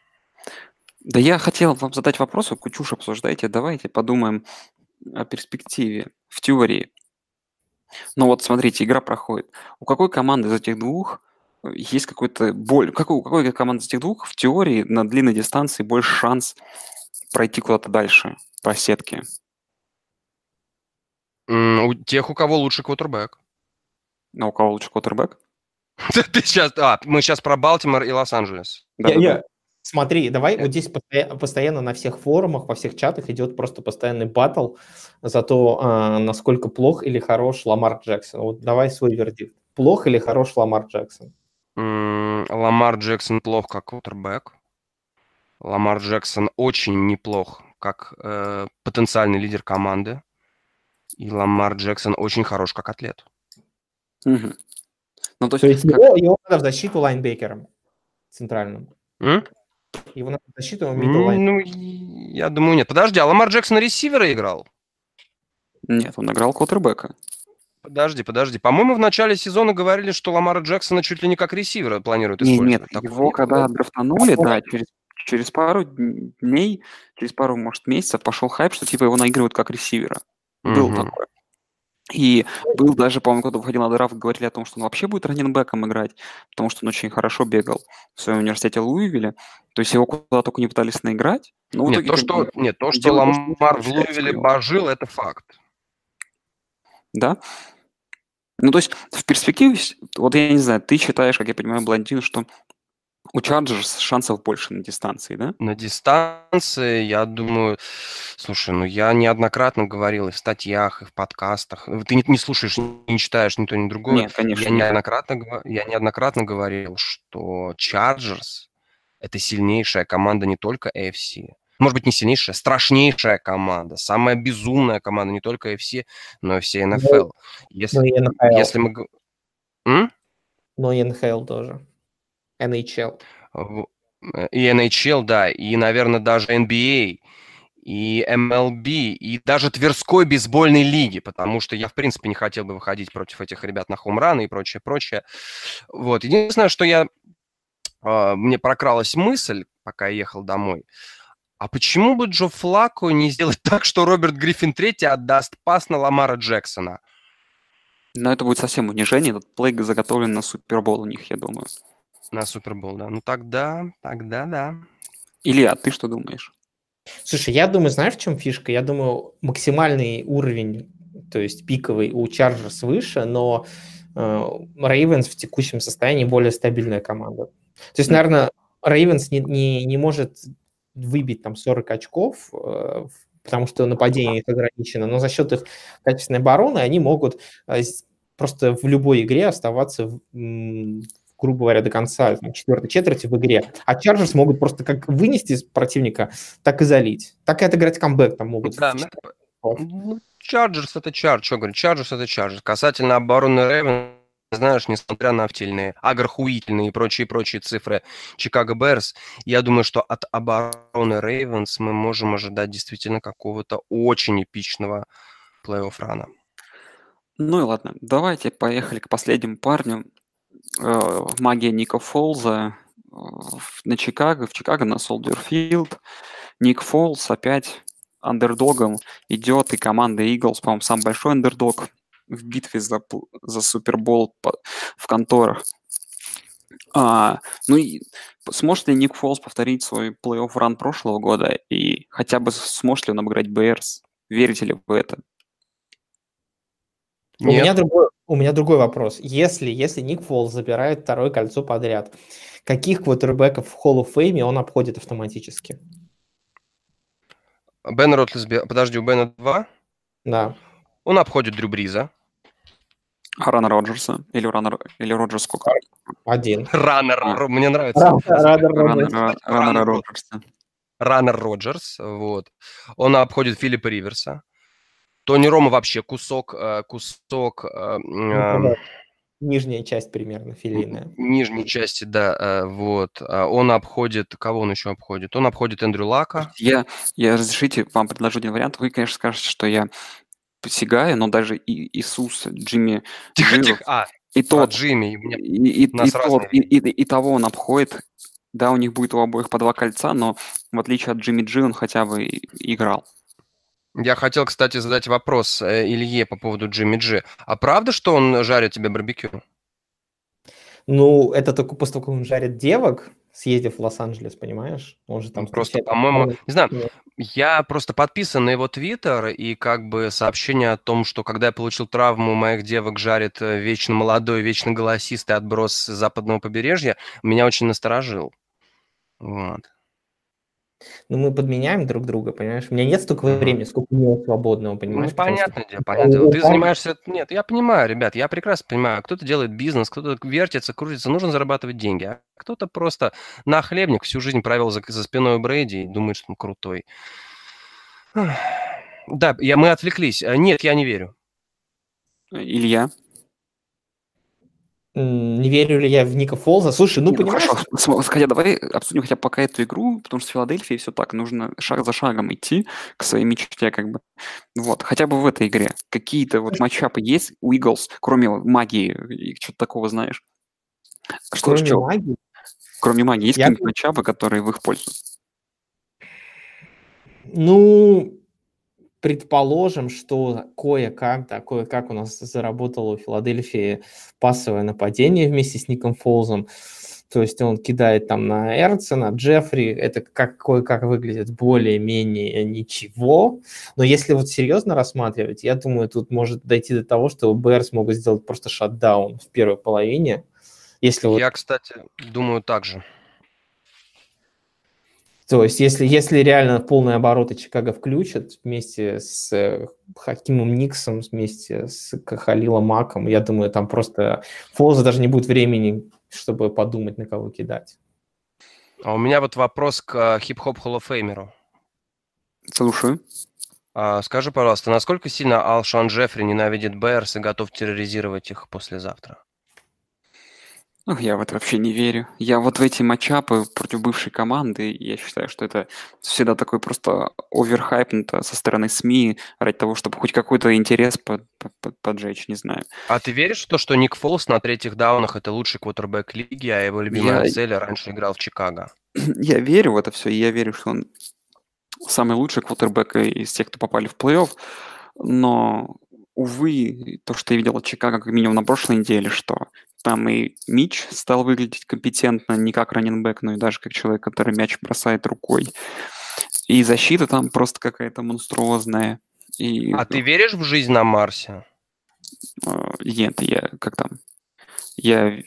Да я хотел вам задать вопрос, вы чушь обсуждаете, давайте подумаем о перспективе, в теории. Ну вот смотрите, игра проходит. У какой команды из этих двух э, есть какой-то боль? Какой, у какой команды из этих двух в теории на длинной дистанции больше шанс пройти куда-то дальше по сетке? У тех, у кого лучше квотербек. А у кого лучше квотербек? Ты сейчас... А, мы сейчас про Балтимор и Лос-Анджелес. Я- Да-да-да. я- Смотри, давай Э. вот здесь постоя- постоянно на всех форумах, во всех чатах идет просто постоянный батл за то, а, насколько плох или хорош Ламар Джексон. Вот давай свой вердикт. Плох или хорош Ламар Джексон? М, Ламар Джексон плох как квотербек. Ламар Джексон очень неплох как э, потенциальный лидер команды. И Ламар Джексон очень хорош как атлет. Мгм. Ну, то То есть, есть как- его, его надо в защиту лайнбекером центральным. М? Его надо в защиту Ну, я думаю, нет. Подожди, а Ламар Джексон ресивера играл? нет, он играл квотербека. Подожди, подожди. По-моему, в начале сезона говорили, что Ламара Джексона чуть ли не как ресивера планируют использовать. нет, Такого его когда драфтанули, да, через, через пару дней, через пару, может, месяцев пошел хайп, что типа его наигрывают как ресивера. Был Мгм. И был даже, по-моему, когда выходил на драфт, говорили о том, что он вообще будет раненбеком играть, потому что он очень хорошо бегал в своем университете Луивиле. То есть его куда только не пытались наиграть. Но Нет, итоге то, что, нет, то, что Ламар в Луивиле божил, это факт. Да? Ну, то есть в перспективе, вот я не знаю, ты считаешь, как я понимаю, блондин, что у Chargers шансов больше на дистанции, да? На дистанции, я думаю, слушай, ну я неоднократно говорил и в статьях, и в подкастах. Ты не, не слушаешь, не читаешь ни то, ни другое. Нет, конечно. Я неоднократно, я неоднократно говорил, что Chargers – это сильнейшая команда не только AFC, может быть, не сильнейшая, страшнейшая команда, самая безумная команда не только AFC, но и всей НФЛ. Ну, если, ну и НХЛ. если мы... М? Но и НХЛ тоже. NHL. Э, И NHL, да, и, наверное, даже NBA, и MLB, и даже Тверской бейсбольной лиги, потому что я, в принципе, не хотел бы выходить против этих ребят на хоумраны и прочее, прочее. Вот. Единственное, что я... а, Мне прокралась мысль, пока я ехал домой, а почему бы Джо Флако не сделать так, что Роберт Гриффин III отдаст пас на Ламара Джексона? Но это будет совсем унижение. Этот плей заготовлен на Супербол у них, я думаю. На Супербол, да. Ну тогда, тогда да. Илья, ты что думаешь? Слушай, я думаю, знаешь, в чем фишка? Я думаю, максимальный уровень, то есть пиковый у Chargers выше, но Рейвенс в текущем состоянии более стабильная команда. То есть, наверное, Рейвенс не, не, не может выбить там 40 очков, э, потому что нападение их ограничено, но за счет их качественной обороны они могут э, просто в любой игре оставаться, грубо говоря, до конца там, четвертой четверти в игре. А Чарджерс могут просто как вынести противника, так и залить. Так и отыграть камбэк там могут. Да, ну, Вот. Ну, Чарджерс это Чардж, что говорю, Чарджерс это Чарджерс. Касательно обороны Рейвен, знаешь, несмотря на втельные, агрохуительные и прочие-прочие цифры Чикаго Берс, я думаю, что от обороны Рейвенс мы можем ожидать действительно какого-то очень эпичного плей-офф рана. Ну и ладно, давайте поехали к последнему парню. Э, Магия Ника Фолза э, на Чикаго, в Чикаго на Солдерфилд. Ник Фолз опять андердогом идет, и команда Eagles, по-моему, самый большой андердог в битве за, за Супербол в конторах. А, ну и сможет ли Ник Фолз повторить свой плей-офф ран прошлого года, и хотя бы сможет ли он обыграть Берс? Верите ли вы в это? У меня, Нет, другой, у меня другой вопрос. Если, если Ник Фолл забирает второе кольцо подряд, каких квотербеков в Hall of Fame он обходит автоматически? Бен Ротлисбе, подожди, у Бена 2, Да. он обходит Дрю Бриза. А Рана Роджерса? Или, Рана, или Роджерс сколько? Один. Раннер, А. Мне нравится. Ран- Раннер Роджерс. Раннер. Раннер Роджерс, вот. Он обходит Филиппа Риверса. Тони Рома вообще кусок, э, кусок э, Ну, м, да. Нижняя часть примерно филейная. нижней части, да, э, вот. А Он обходит, кого он еще обходит? Он обходит Эндрю Лака. Я, я разрешите вам предложу один вариант. Вы, конечно, скажете, что я посягаю, но даже и Иисус, Джимми, Тихо, Жиров, тихо. А, и а, тот, Джимми. у меня- и, и- и тот, и, и- и того он обходит. Да, у них будет у обоих по два кольца, но в отличие от Джимми Джи он хотя бы и- играл. Я хотел, кстати, задать вопрос э, Илье по поводу Джимми Джи. А правда, что он жарит тебе барбекю? Ну, это только после того, как он жарит девок, съездив в Лос-Анджелес, понимаешь? Он же там Ну, Просто, по-моему, не знаю, я просто подписан на его твиттер, и как бы сообщение о том, что когда я получил травму, моих девок жарит э, вечно молодой, вечно голосистый отброс западного побережья, меня очень насторожил. Вот. Ну, мы подменяем друг друга, понимаешь? У меня нет столько времени, сколько у него свободного, Ну, понимаешь? Потому что- понятное дело, понятное дело. Ты занимаешься... Нет, я понимаю, ребят, я прекрасно понимаю. Кто-то делает бизнес, кто-то вертится, крутится, нужно зарабатывать деньги. А кто-то просто на хлебник всю жизнь провел за, за спиной у Брейди и думает, что он крутой. Да, я, мы отвлеклись. А, Нет, я не верю. Илья? Не верю ли я в Ника Фолза? Слушай, ну, Не, ну понимаешь, хорошо, хотя давай обсудим хотя бы пока эту игру, потому что Филадельфия все так, нужно шаг за шагом идти к своей мечте, как бы. Вот, хотя бы в этой игре. Какие-то вот матчапы есть у Eagles, кроме магии, и что-то такого знаешь? Что, кроме что, магии, кроме магии, есть Я какие-нибудь матчапы, которые в их пользу? ну, предположим, что кое-как, да, кое-как у нас заработало у Филадельфии пассовое нападение вместе с Ником Фолзом. То есть он кидает там на Эрца, на Джеффри. Это как, кое-как выглядит более-менее ничего. Но если вот серьезно рассматривать, я думаю, тут может дойти до того, что Берс могут сделать просто шатдаун в первой половине. Если Я, кстати, думаю так же. То есть, если, если реально полные обороты Чикаго включат вместе с э, Хакимом Никсом, вместе с Халилом Маком, я думаю, там просто Фолза даже не будет времени, чтобы подумать, на кого кидать. А у меня вот вопрос к э, хип-хоп холлофеймеру. Слушаю. А, скажи, пожалуйста, насколько сильно Алшан Джеффри ненавидит Бэрс и готов терроризировать их послезавтра? Ну, я в это вообще не верю. Я вот в эти матчапы против бывшей команды, я считаю, что это всегда такой просто оверхайпнуто со стороны СМИ ради того, чтобы хоть какой-то интерес под, под, поджечь, не знаю. А ты веришь в то, что Ник Фолс на третьих даунах это лучший квотербек лиги, а его любимая я... цель раньше играл в Чикаго? Я верю в это все, и я верю, что он самый лучший квотербек из тех, кто попали в плей-офф, но увы, то, что я видел от Чикаго как минимум на прошлой неделе, что там и Мич стал выглядеть компетентно, не как раненбэк, но и даже как человек, который мяч бросает рукой. И защита там просто какая-то монструозная. И, а ты веришь в жизнь на Марсе? А, нет, я как там? Я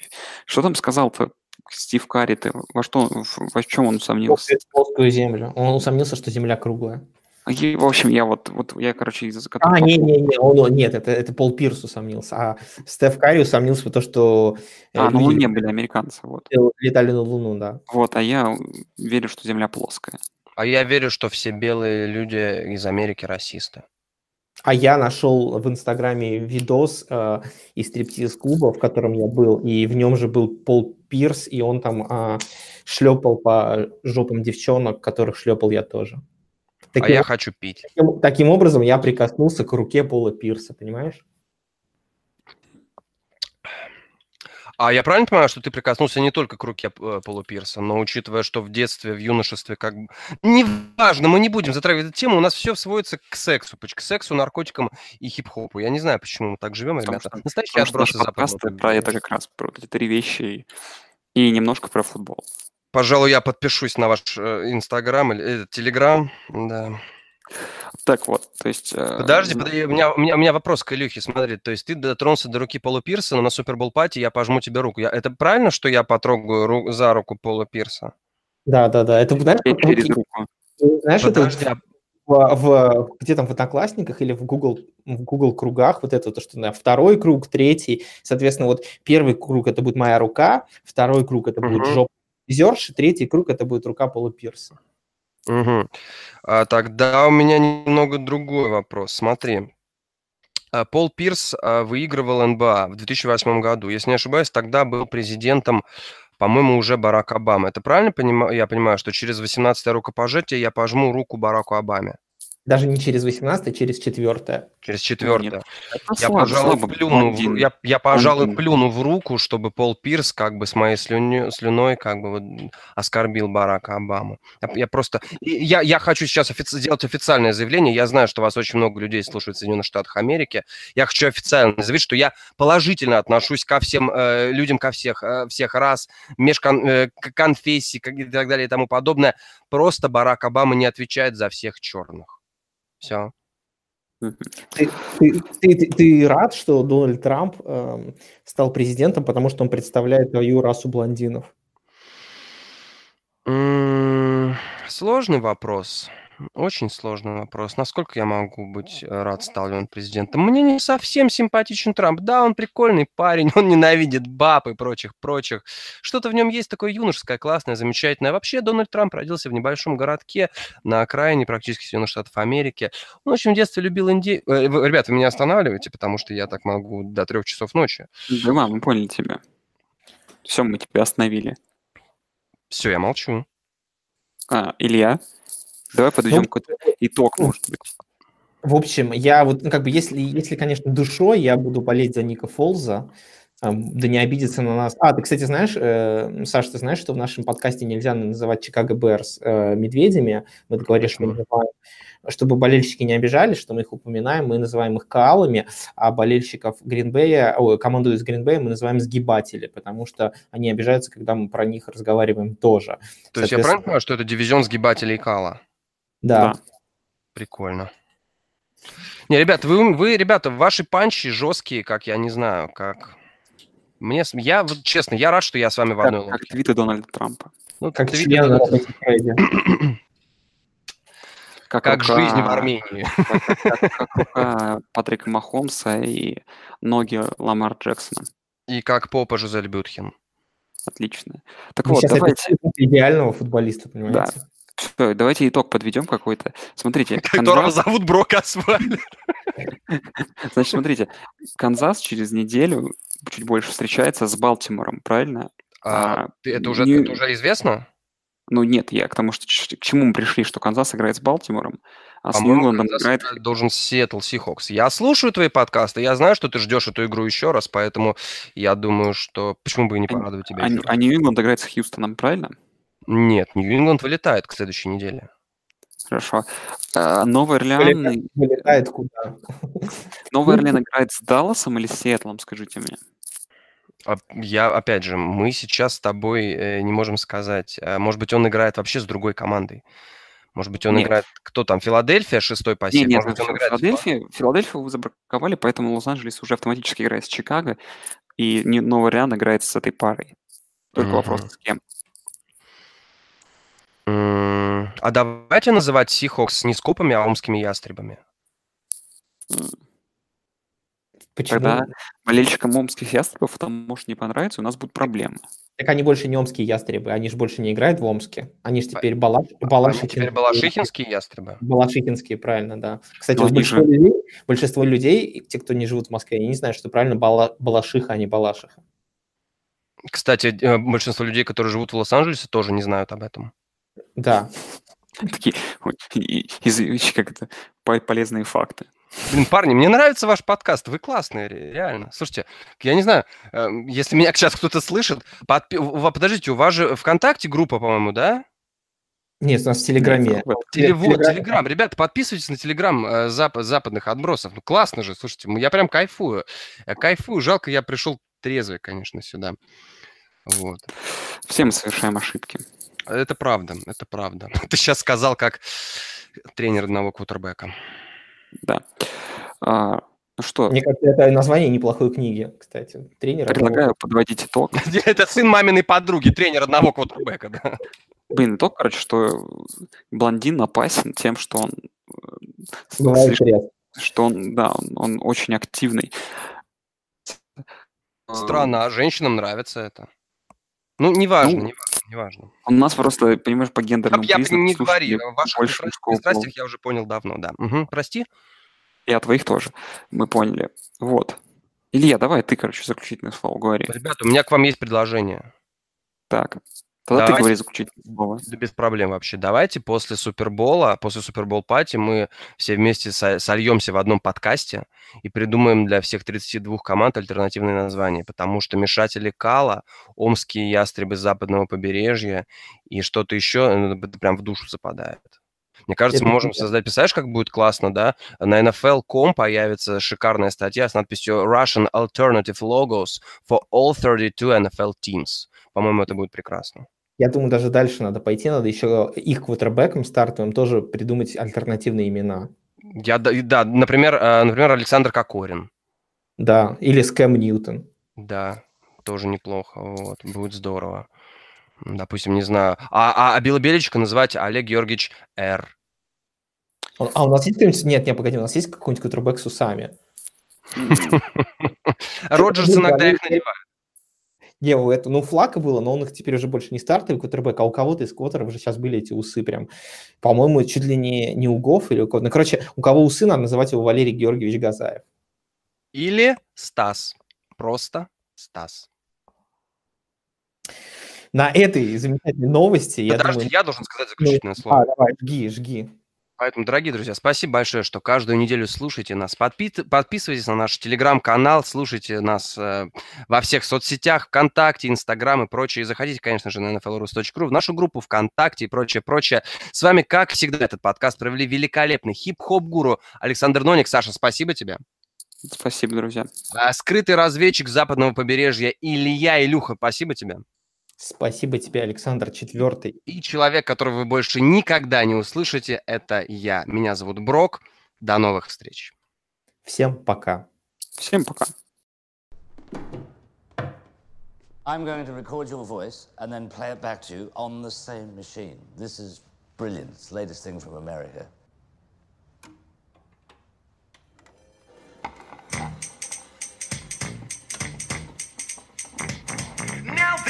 что там сказал-то Стив Карри? Ты во что, во чем он усомнился? Плоскую землю. Он усомнился, что Земля круглая. И, в общем, я вот, вот я, короче, из-за которого... А, не-не-не, он, нет, это, это Пол Пирс усомнился, а Стеф Карри усомнился в том, что... Э, а, ну Луне были американцы, вот. Летали на Луну, да. Вот, а я верю, что Земля плоская. А я верю, что все белые люди из Америки расисты. А я нашел в Инстаграме видос э, из стриптиз-клуба, в котором я был, и в нем же был Пол Пирс, и он там э, шлепал по жопам девчонок, которых шлепал я тоже. Таким, а я хочу пить. Таким, таким образом, я прикоснулся к руке Пола Пирса, понимаешь? А я правильно понимаю, что ты прикоснулся не только к руке э, Пола Пирса, но учитывая, что в детстве, в юношестве, как бы... Неважно, мы не будем затрагивать эту тему, у нас все сводится к сексу, к сексу, наркотикам и хип-хопу. Я не знаю, почему мы так живем, потому ребята. Что, Настоящие отбросы западного. Про это как раз, про эти три вещи и немножко про футбол. Пожалуй, я подпишусь на ваш э, Инстаграм или Телеграм, да. Так вот, то есть... Э, подожди, подожди, у меня, у, меня, у меня вопрос к Илюхе, смотри, то есть ты дотронулся до руки Пола Пирса, но на Супербол пати я пожму тебе руку. Я, это правильно, что я потрогаю ру, за руку Пола Пирса? Да, да, да, это, знаешь, через руку. Знаешь, подожди, это в, в, где там в Одноклассниках или в Google, в Google кругах, вот это то, что на второй круг, третий, соответственно, вот первый круг это будет моя рука, второй круг это будет uh-huh. жопа Зерш, третий круг это будет рука Пола Пирса. Угу. А, тогда у меня немного другой вопрос. Смотри, а, Пол Пирс а, выигрывал НБА в 2008 году. Если не ошибаюсь, тогда был президентом, по-моему, уже Барак Обама. Это правильно понимаю? Я понимаю, что через 18-е рукопожатие я пожму руку Бараку Обаме. Даже не через 18, а через 4. Через 4. Ну, я, пожалуй, плюну, в, я, я, пожалуй, плюну в руку, чтобы Пол Пирс как бы с моей слюней, слюной как бы вот оскорбил Барака Обаму. Я, я просто... Я, я хочу сейчас офици- сделать официальное заявление. Я знаю, что вас очень много людей слушает в Соединенных Штатах Америки. Я хочу официально заявить, что я положительно отношусь ко всем э, людям, ко всех, э, всех рас, межконфессий э, и так далее и тому подобное. Просто Барак Обама не отвечает за всех черных. Все. Ты, ты, ты, ты рад, что Дональд Трамп э, стал президентом, потому что он представляет твою расу блондинов? Сложный вопрос. Очень сложный вопрос. Насколько я могу быть э, рад, он президентом? Мне не совсем симпатичен Трамп. Да, он прикольный парень, он ненавидит баб и прочих-прочих. Что-то в нем есть такое юношеское, классное, замечательное. Вообще, Дональд Трамп родился в небольшом городке на окраине практически Соединенных Штатов Америки. Он очень в детстве любил Индию. Э, ребята, вы меня останавливаете, потому что я так могу до трех часов ночи. Да, мы поняли тебя. Все, мы тебя остановили. Все, я молчу. А, Илья? Давай подведем ну, какой-то итог, может быть. В общем, я вот, ну, как бы, если, если, конечно, душой я буду болеть за Ника Фолза, да не обидеться на нас. А, ты, кстати, знаешь, э, Саша, ты знаешь, что в нашем подкасте нельзя называть Чикаго Берс э, медведями? Мы договорились, что мы называем, чтобы болельщики не обижались, что мы их упоминаем, мы называем их каалами, а болельщиков Гринбея, ой, команду из Гринбея мы называем сгибатели, потому что они обижаются, когда мы про них разговариваем тоже. То есть я правильно понимаю, что это дивизион сгибателей кала? Да. да. Прикольно. Не, ребята, вы, вы, ребята, ваши панчи жесткие, как я не знаю, как... Мне, я, вот, честно, я рад, что я с вами в одной как, Как твиты Дональда Трампа. Ну, Как ты член Фредди. Как, как рука- жизнь в Армении. Как, как- как рука Патрика Махомса и ноги Ламар Джексона. И как попа Жизель Бютхен. Отлично. Так Мы вот, сейчас давайте, идеального футболиста, понимаете? Всё, давайте итог подведем какой-то. Смотрите, Которого Канзас, зовут Брок Асфальт. значит, смотрите, Канзас через неделю чуть больше встречается с Балтимором, правильно? А, А, Это уже не- это уже известно? Ну нет, я к тому, что к чему мы пришли, что Канзас играет с Балтимором, а с Нью-Ингландом играет... должен Сиэтл Сихокс. Я слушаю твои подкасты, я знаю, что ты ждешь эту игру еще раз, поэтому я думаю, что почему бы и не А- порадовать тебя А, а Нью-Ингланд играет с Хьюстоном, правильно? Нет, Нью-Ингланд вылетает к следующей неделе. Хорошо. А, Новый Орлеан, Вылетает куда? Новый Орлеан играет с Далласом или с Сиэтлом, скажите мне? А Я, опять же, мы сейчас с тобой э, не можем сказать. А, Может быть, он играет вообще с другой командой. Может быть, он Нет. играет... Кто там? Филадельфия, шестой по Не, силе? нет, Может он играет... Филадельфия, Филадельфию вы забраковали, поэтому Лос-Анджелес уже автоматически играет с Чикаго, и Новый Орлеан играет с этой парой. Только вопрос, Мгм. с кем. А давайте называть Сихокс не скопами, а омскими ястребами. Почему? Тогда болельщикам омских ястребов это может не понравиться, у нас будут проблемы. Так они больше не омские ястребы, они же больше не играют в Омске. Они же По- теперь Балаш... Они Балашихин- теперь балашихинские ястребы. Балашихинские, правильно, да. Кстати, Но вот большинство, же- людей, большинство людей, те, кто не живут в Москве, они не знают, что правильно Бала... Балашиха, а не Балашиха. Кстати, э, большинство людей, которые живут в Лос-Анджелесе, тоже не знают об этом. Да. Такие, как это, по- полезные факты. Блин, парни, мне нравится ваш подкаст, вы классные, ре- реально. Слушайте, я не знаю, э, если меня сейчас кто-то слышит, подпи- подождите, у вас же ВКонтакте группа, по-моему, да? Нет, у нас в Телеграме. Нет, вот. Теле- вот, Телеграм. Ребята, подписывайтесь на Телеграм э, зап- западных отбросов. Ну, классно же, слушайте, я прям кайфую. Я кайфую, жалко, я пришел трезвый, конечно, сюда. Вот. Все мы совершаем ошибки. Это правда, это правда. Ты сейчас сказал, как тренер одного квотербека. Да. А, ну что, Мне кажется, это название неплохой книги, кстати. Тренер. предлагаю подводить итог. Это сын маминой подруги, тренер одного квотербека, да. Блин, итог, короче, что блондин опасен тем, что он э, Бывает слишком- что он, да, он, он очень активный. Странно, а женщинам нравится это. Ну, неважно, Ну, неважно, неважно. У нас просто, понимаешь, по гендерному Я признаку не говори, о ваших больше пристрастиях я уже понял давно, да. Мгм, Прости. И о твоих тоже. Мы поняли. Вот. Илья, давай ты, короче, заключительное слово говори. Ребята, у меня к вам есть предложение. Так. Тогда ты Давайте. говори заключительное слово. Да без проблем вообще. Давайте после Супербола, после Супербол пати мы все вместе со- сольемся в одном подкасте и придумаем для всех 32 команд альтернативные названия, потому что мешатели Кала, омские ястребы западного побережья и что-то еще ну, это прям в душу западает. Мне кажется, мы можем создать, представляешь, как будет классно, да? На NFL.com появится шикарная статья с надписью Russian Alternative Logos for all 32 NFL teams. По-моему, это будет прекрасно. Я думаю, даже дальше надо пойти, надо еще их квотербекам стартовым тоже придумать альтернативные имена. Я, да, например, э, например, Александр Кокорин. Да, или Скэм Ньютон. Да, тоже неплохо. Вот, будет здорово. Допустим, не знаю. А, а, а Билла Беличка называть Олег Георгиевич Р. А у нас есть кто-нибудь... Нет, нет, погоди, у нас есть какой-нибудь квотербек с усами? Роджерс иногда их надевает. У это, ну, Флака было, но он их теперь уже больше не стартовый квотербек, а у кого-то из квотеров уже сейчас были эти усы прям. По-моему, чуть ли не, не у Гофф или у кого-то. Ну, короче, у кого усы, надо называть его Валерий Георгиевич Газаев. Или Стас. Просто Стас. На этой замечательной новости, я Подожди, думаю... я должен сказать ну, заключительное слово. А, давай, жги, жги. Поэтому, дорогие друзья, спасибо большое, что каждую неделю слушаете нас. Подпи- подписывайтесь на наш телеграм-канал, слушайте нас э, во всех соцсетях, ВКонтакте, Инстаграм и прочее. И заходите, конечно же, на nflrus.ru, в нашу группу ВКонтакте и прочее, прочее. С вами, как всегда, этот подкаст провели великолепный хип-хоп-гуру Александр Ноник. Саша, спасибо тебе. Спасибо, друзья. А, скрытый разведчик западного побережья Илья Илюха, спасибо тебе. Спасибо тебе, Александр Четвертый. И человек, которого вы больше никогда не услышите, это я. Меня зовут Брок. До новых встреч. Всем пока. Всем пока. I'm going to record your voice and then play it back to you on the same machine. This is brilliant. It's the latest thing from America.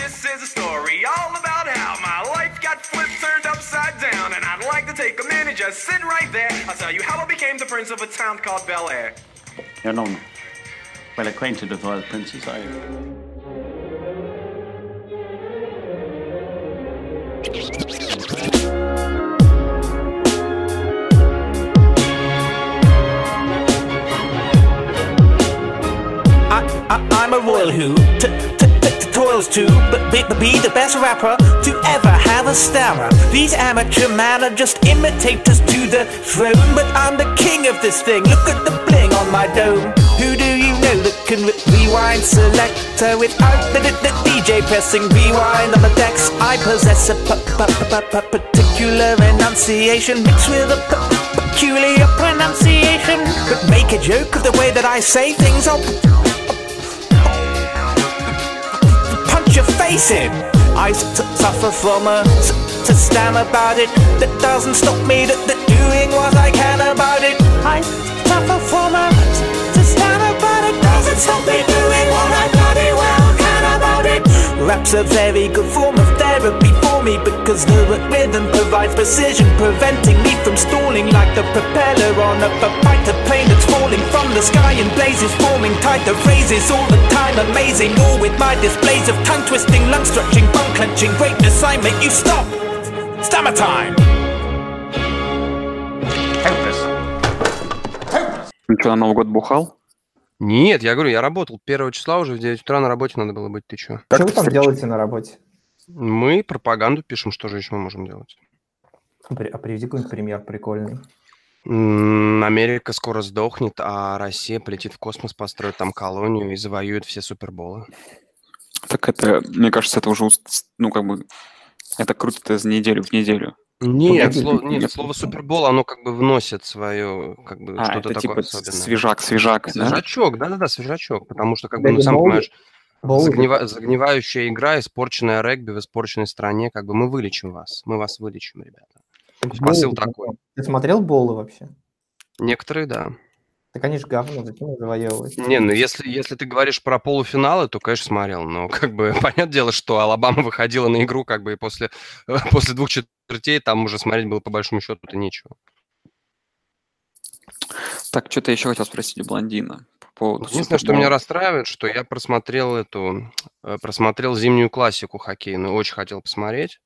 This is a story all about how my life got flipped, turned upside down, and I'd like to take a minute, just sit right there. I'll tell you how I became the prince of a town called Bel Air. You're not well acquainted with royal princes, are you? I, I, I'm a royal who t- t- t- to but be, be the best rapper to ever have a stammer. These amateur men are just imitators to the throne, but I'm the king of this thing. Look at the bling on my dome. Who do you know that can re- rewind selector without the, the, the DJ pressing rewind on the decks? I possess a p- p- p- particular enunciation mixed with a peculiar pronunciation. But make a joke of the way that I say things. I'll face in. I suffer from a to stammer about it. That doesn't stop me that, that doing what I can about it. I suffer from a to stammer about it. Doesn't stop me doing what I Rap's a very good form of therapy for me because the r- rhythm provides precision, preventing me from stalling like the propeller on a f- fighter plane that's falling from the sky in blazes, forming tighter phrases all the time. Amazing, all with my displays of tongue twisting, lung stretching, bone clenching greatness. I make you stop. Stammer time. Ну что, на Новый год бухал? Нет, я говорю, я работал. Первого числа уже в 9 утра на работе надо было быть. Ты чё? Что вы там делаете на работе? Мы пропаганду пишем, что же еще мы можем делать? А приведи какой-нибудь пример прикольный. Америка скоро сдохнет, а Россия полетит в космос, построит там колонию и завоюет все суперболы. Так это, мне кажется, это уже, ну, как бы, это крутит из неделю в неделю. Нет, Погоди, ты- нет, слово супербол, оно как бы вносит свое, как бы, А, что-то это такое типа особенное. свежак, свежак, да? Свежачок, да-да-да, свежачок, потому что, как бы, ну, сам понимаешь, загнива- загнивающая игра, испорченная регби в испорченной стране, как бы мы вылечим вас, мы вас вылечим, ребята. Посыл ты такой. Ты смотрел Болы вообще? Некоторые, да. Так они же говно, зачем их завоевывать? Не, ну если, если ты говоришь про полуфиналы, то, конечно, смотрел. Но как бы понятное дело, что Алабама выходила на игру, как бы и после, после двух четвертей там уже смотреть было по большому счету-то нечего. Так, что-то еще хотел спросить у блондина по поводу Единственное, что меня расстраивает, что я просмотрел эту, э, просмотрел зимнюю классику хоккейную, очень хотел посмотреть.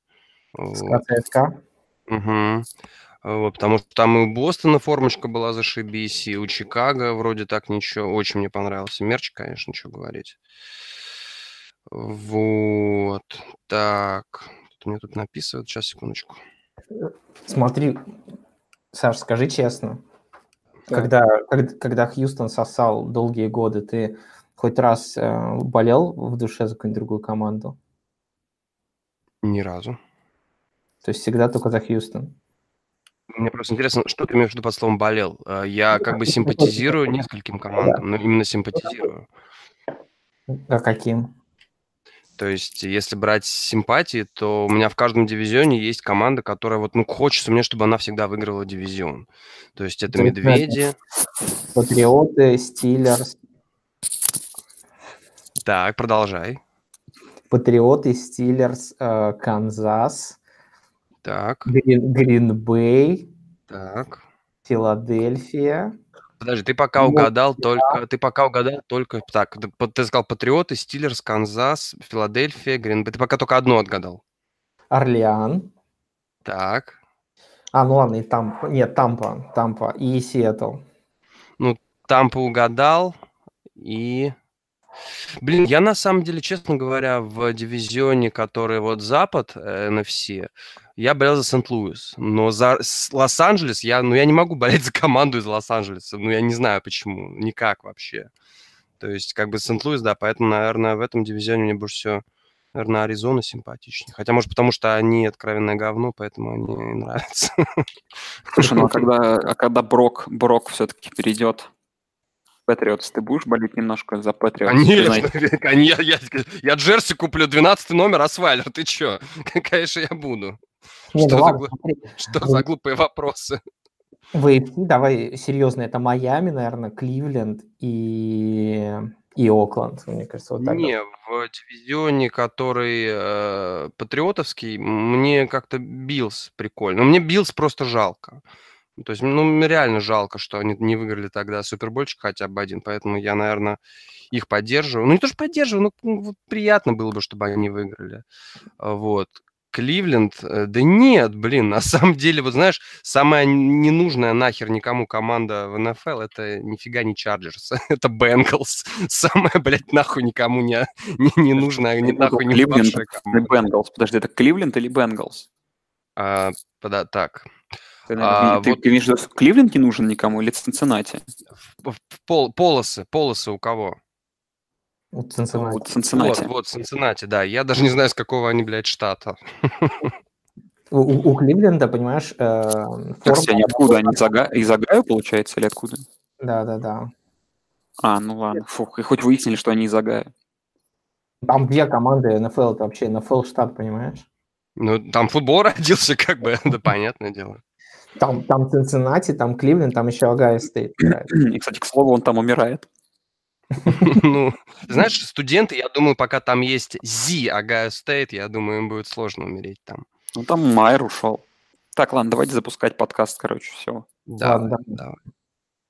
Вот. ЦСКА? Мгм. Вот, потому что там и у Бостона формочка была зашибись, и у Чикаго вроде так ничего. Очень мне понравился мерч, конечно, что говорить. Вот. Так. Тут мне тут написывают. Сейчас, секундочку. Смотри, Саш, скажи честно, когда, когда, когда Хьюстон сосал долгие годы, ты хоть раз э, болел в душе за какую-нибудь другую команду? Ни разу. То есть всегда только за Хьюстон? Мне просто интересно, что ты имеешь в виду под словом «болел»? Э, Я как бы симпатизирую нескольким командам, но именно симпатизирую. А каким? То есть, если брать симпатии, то у меня в каждом дивизионе есть команда, которая вот, ну, хочется мне, чтобы она всегда выиграла дивизион. То есть это Медведи. Патриоты, Стиллерс, Так, продолжай. Патриоты, Стиллерс, э, Канзас, Так, Грин, Гринбей, так. Филадельфия. Подожди, ты пока Ну, угадал только, ты пока угадал только, так, ты, сказал Патриоты, Стиллерс, Канзас, Филадельфия, Гринбей. Ты пока только одно отгадал. Орлеан. Так, А, ну ладно, и Тампа. Нет, Тампа. Тампа. И Сиэтл. Тампа угадал и... Блин, я на самом деле, честно говоря, в дивизионе, который вот Запад, э, NFC, я болел за Сент-Луис. Но за Лос-Анджелес я, ну, я не могу болеть за команду из Лос-Анджелеса. Ну, я не знаю почему. Никак вообще. То есть, как бы Сент-Луис, да, поэтому, наверное, в этом дивизионе мне больше всего, наверное, Аризона симпатичнее. Хотя, может, потому что они откровенное говно, поэтому они и нравятся. Слушай, ну а когда, а когда Брок, Брок все-таки перейдет Патриотс. Ты будешь болеть немножко за Патриотс? Конечно, я, я, я джерси куплю 12 номер Асвайлер, ты чё? Конечно, я буду. Не, ну Что, за, ладно, глу- смотри, что вы- за глупые вопросы? В AFC, давай серьезно, это Майами, наверное, Кливленд и, и Окленд, мне кажется, вот так. Не, в дивизионе, который э, патриотовский, мне как-то Биллс прикольно. Но мне Биллс просто жалко. Ну, То есть, ну, реально жалко, что они не выиграли тогда супербольчик хотя бы один, поэтому я, наверное, их поддерживаю. Ну, не то, что поддерживаю, но ну, вот приятно было бы, чтобы они выиграли. Вот. Кливленд, э, да нет, блин, на самом деле, вот знаешь, самая ненужная нахер никому команда в НФЛ, это нифига не Чарджерс, это Бенгалс. Самая, блядь, нахуй никому не, не, не нужная, не, нахуй не Кливленд или. Бенгалс? Подожди, это Кливленд или Бенгалс? А, пода- так, Ты, наверное, А, ты, вот- ты имеешь в виду, что Кливленд не нужен никому или Цинциннати? в- в пол- полосы, полосы у кого? У Цинциннати. Вот Цинциннати. Вот, вот, Цинциннати, да. Я даже не знаю, с какого они, блядь, штата. У, у- Кливленда, понимаешь, э, Так, форма- они откуда? Они из, Ага- из Агаю, получается, или откуда? Да, да, да. А, ну ладно. Фух, и хоть выяснили, что они из Агая. Там две команды НФЛ, это вообще НФЛ штат, понимаешь? Ну, там футбол родился, как бы, да, понятное дело. Там, там Цинциннати, там Кливленд, там еще Стейт. играет. И, кстати, к слову, он там умирает. Ну, знаешь, студенты, я думаю, пока там есть The Ohio State, я думаю, им будет сложно умереть там. Ну, там Майер ушел. Так, ладно, давайте запускать подкаст, короче, все. Да, давай.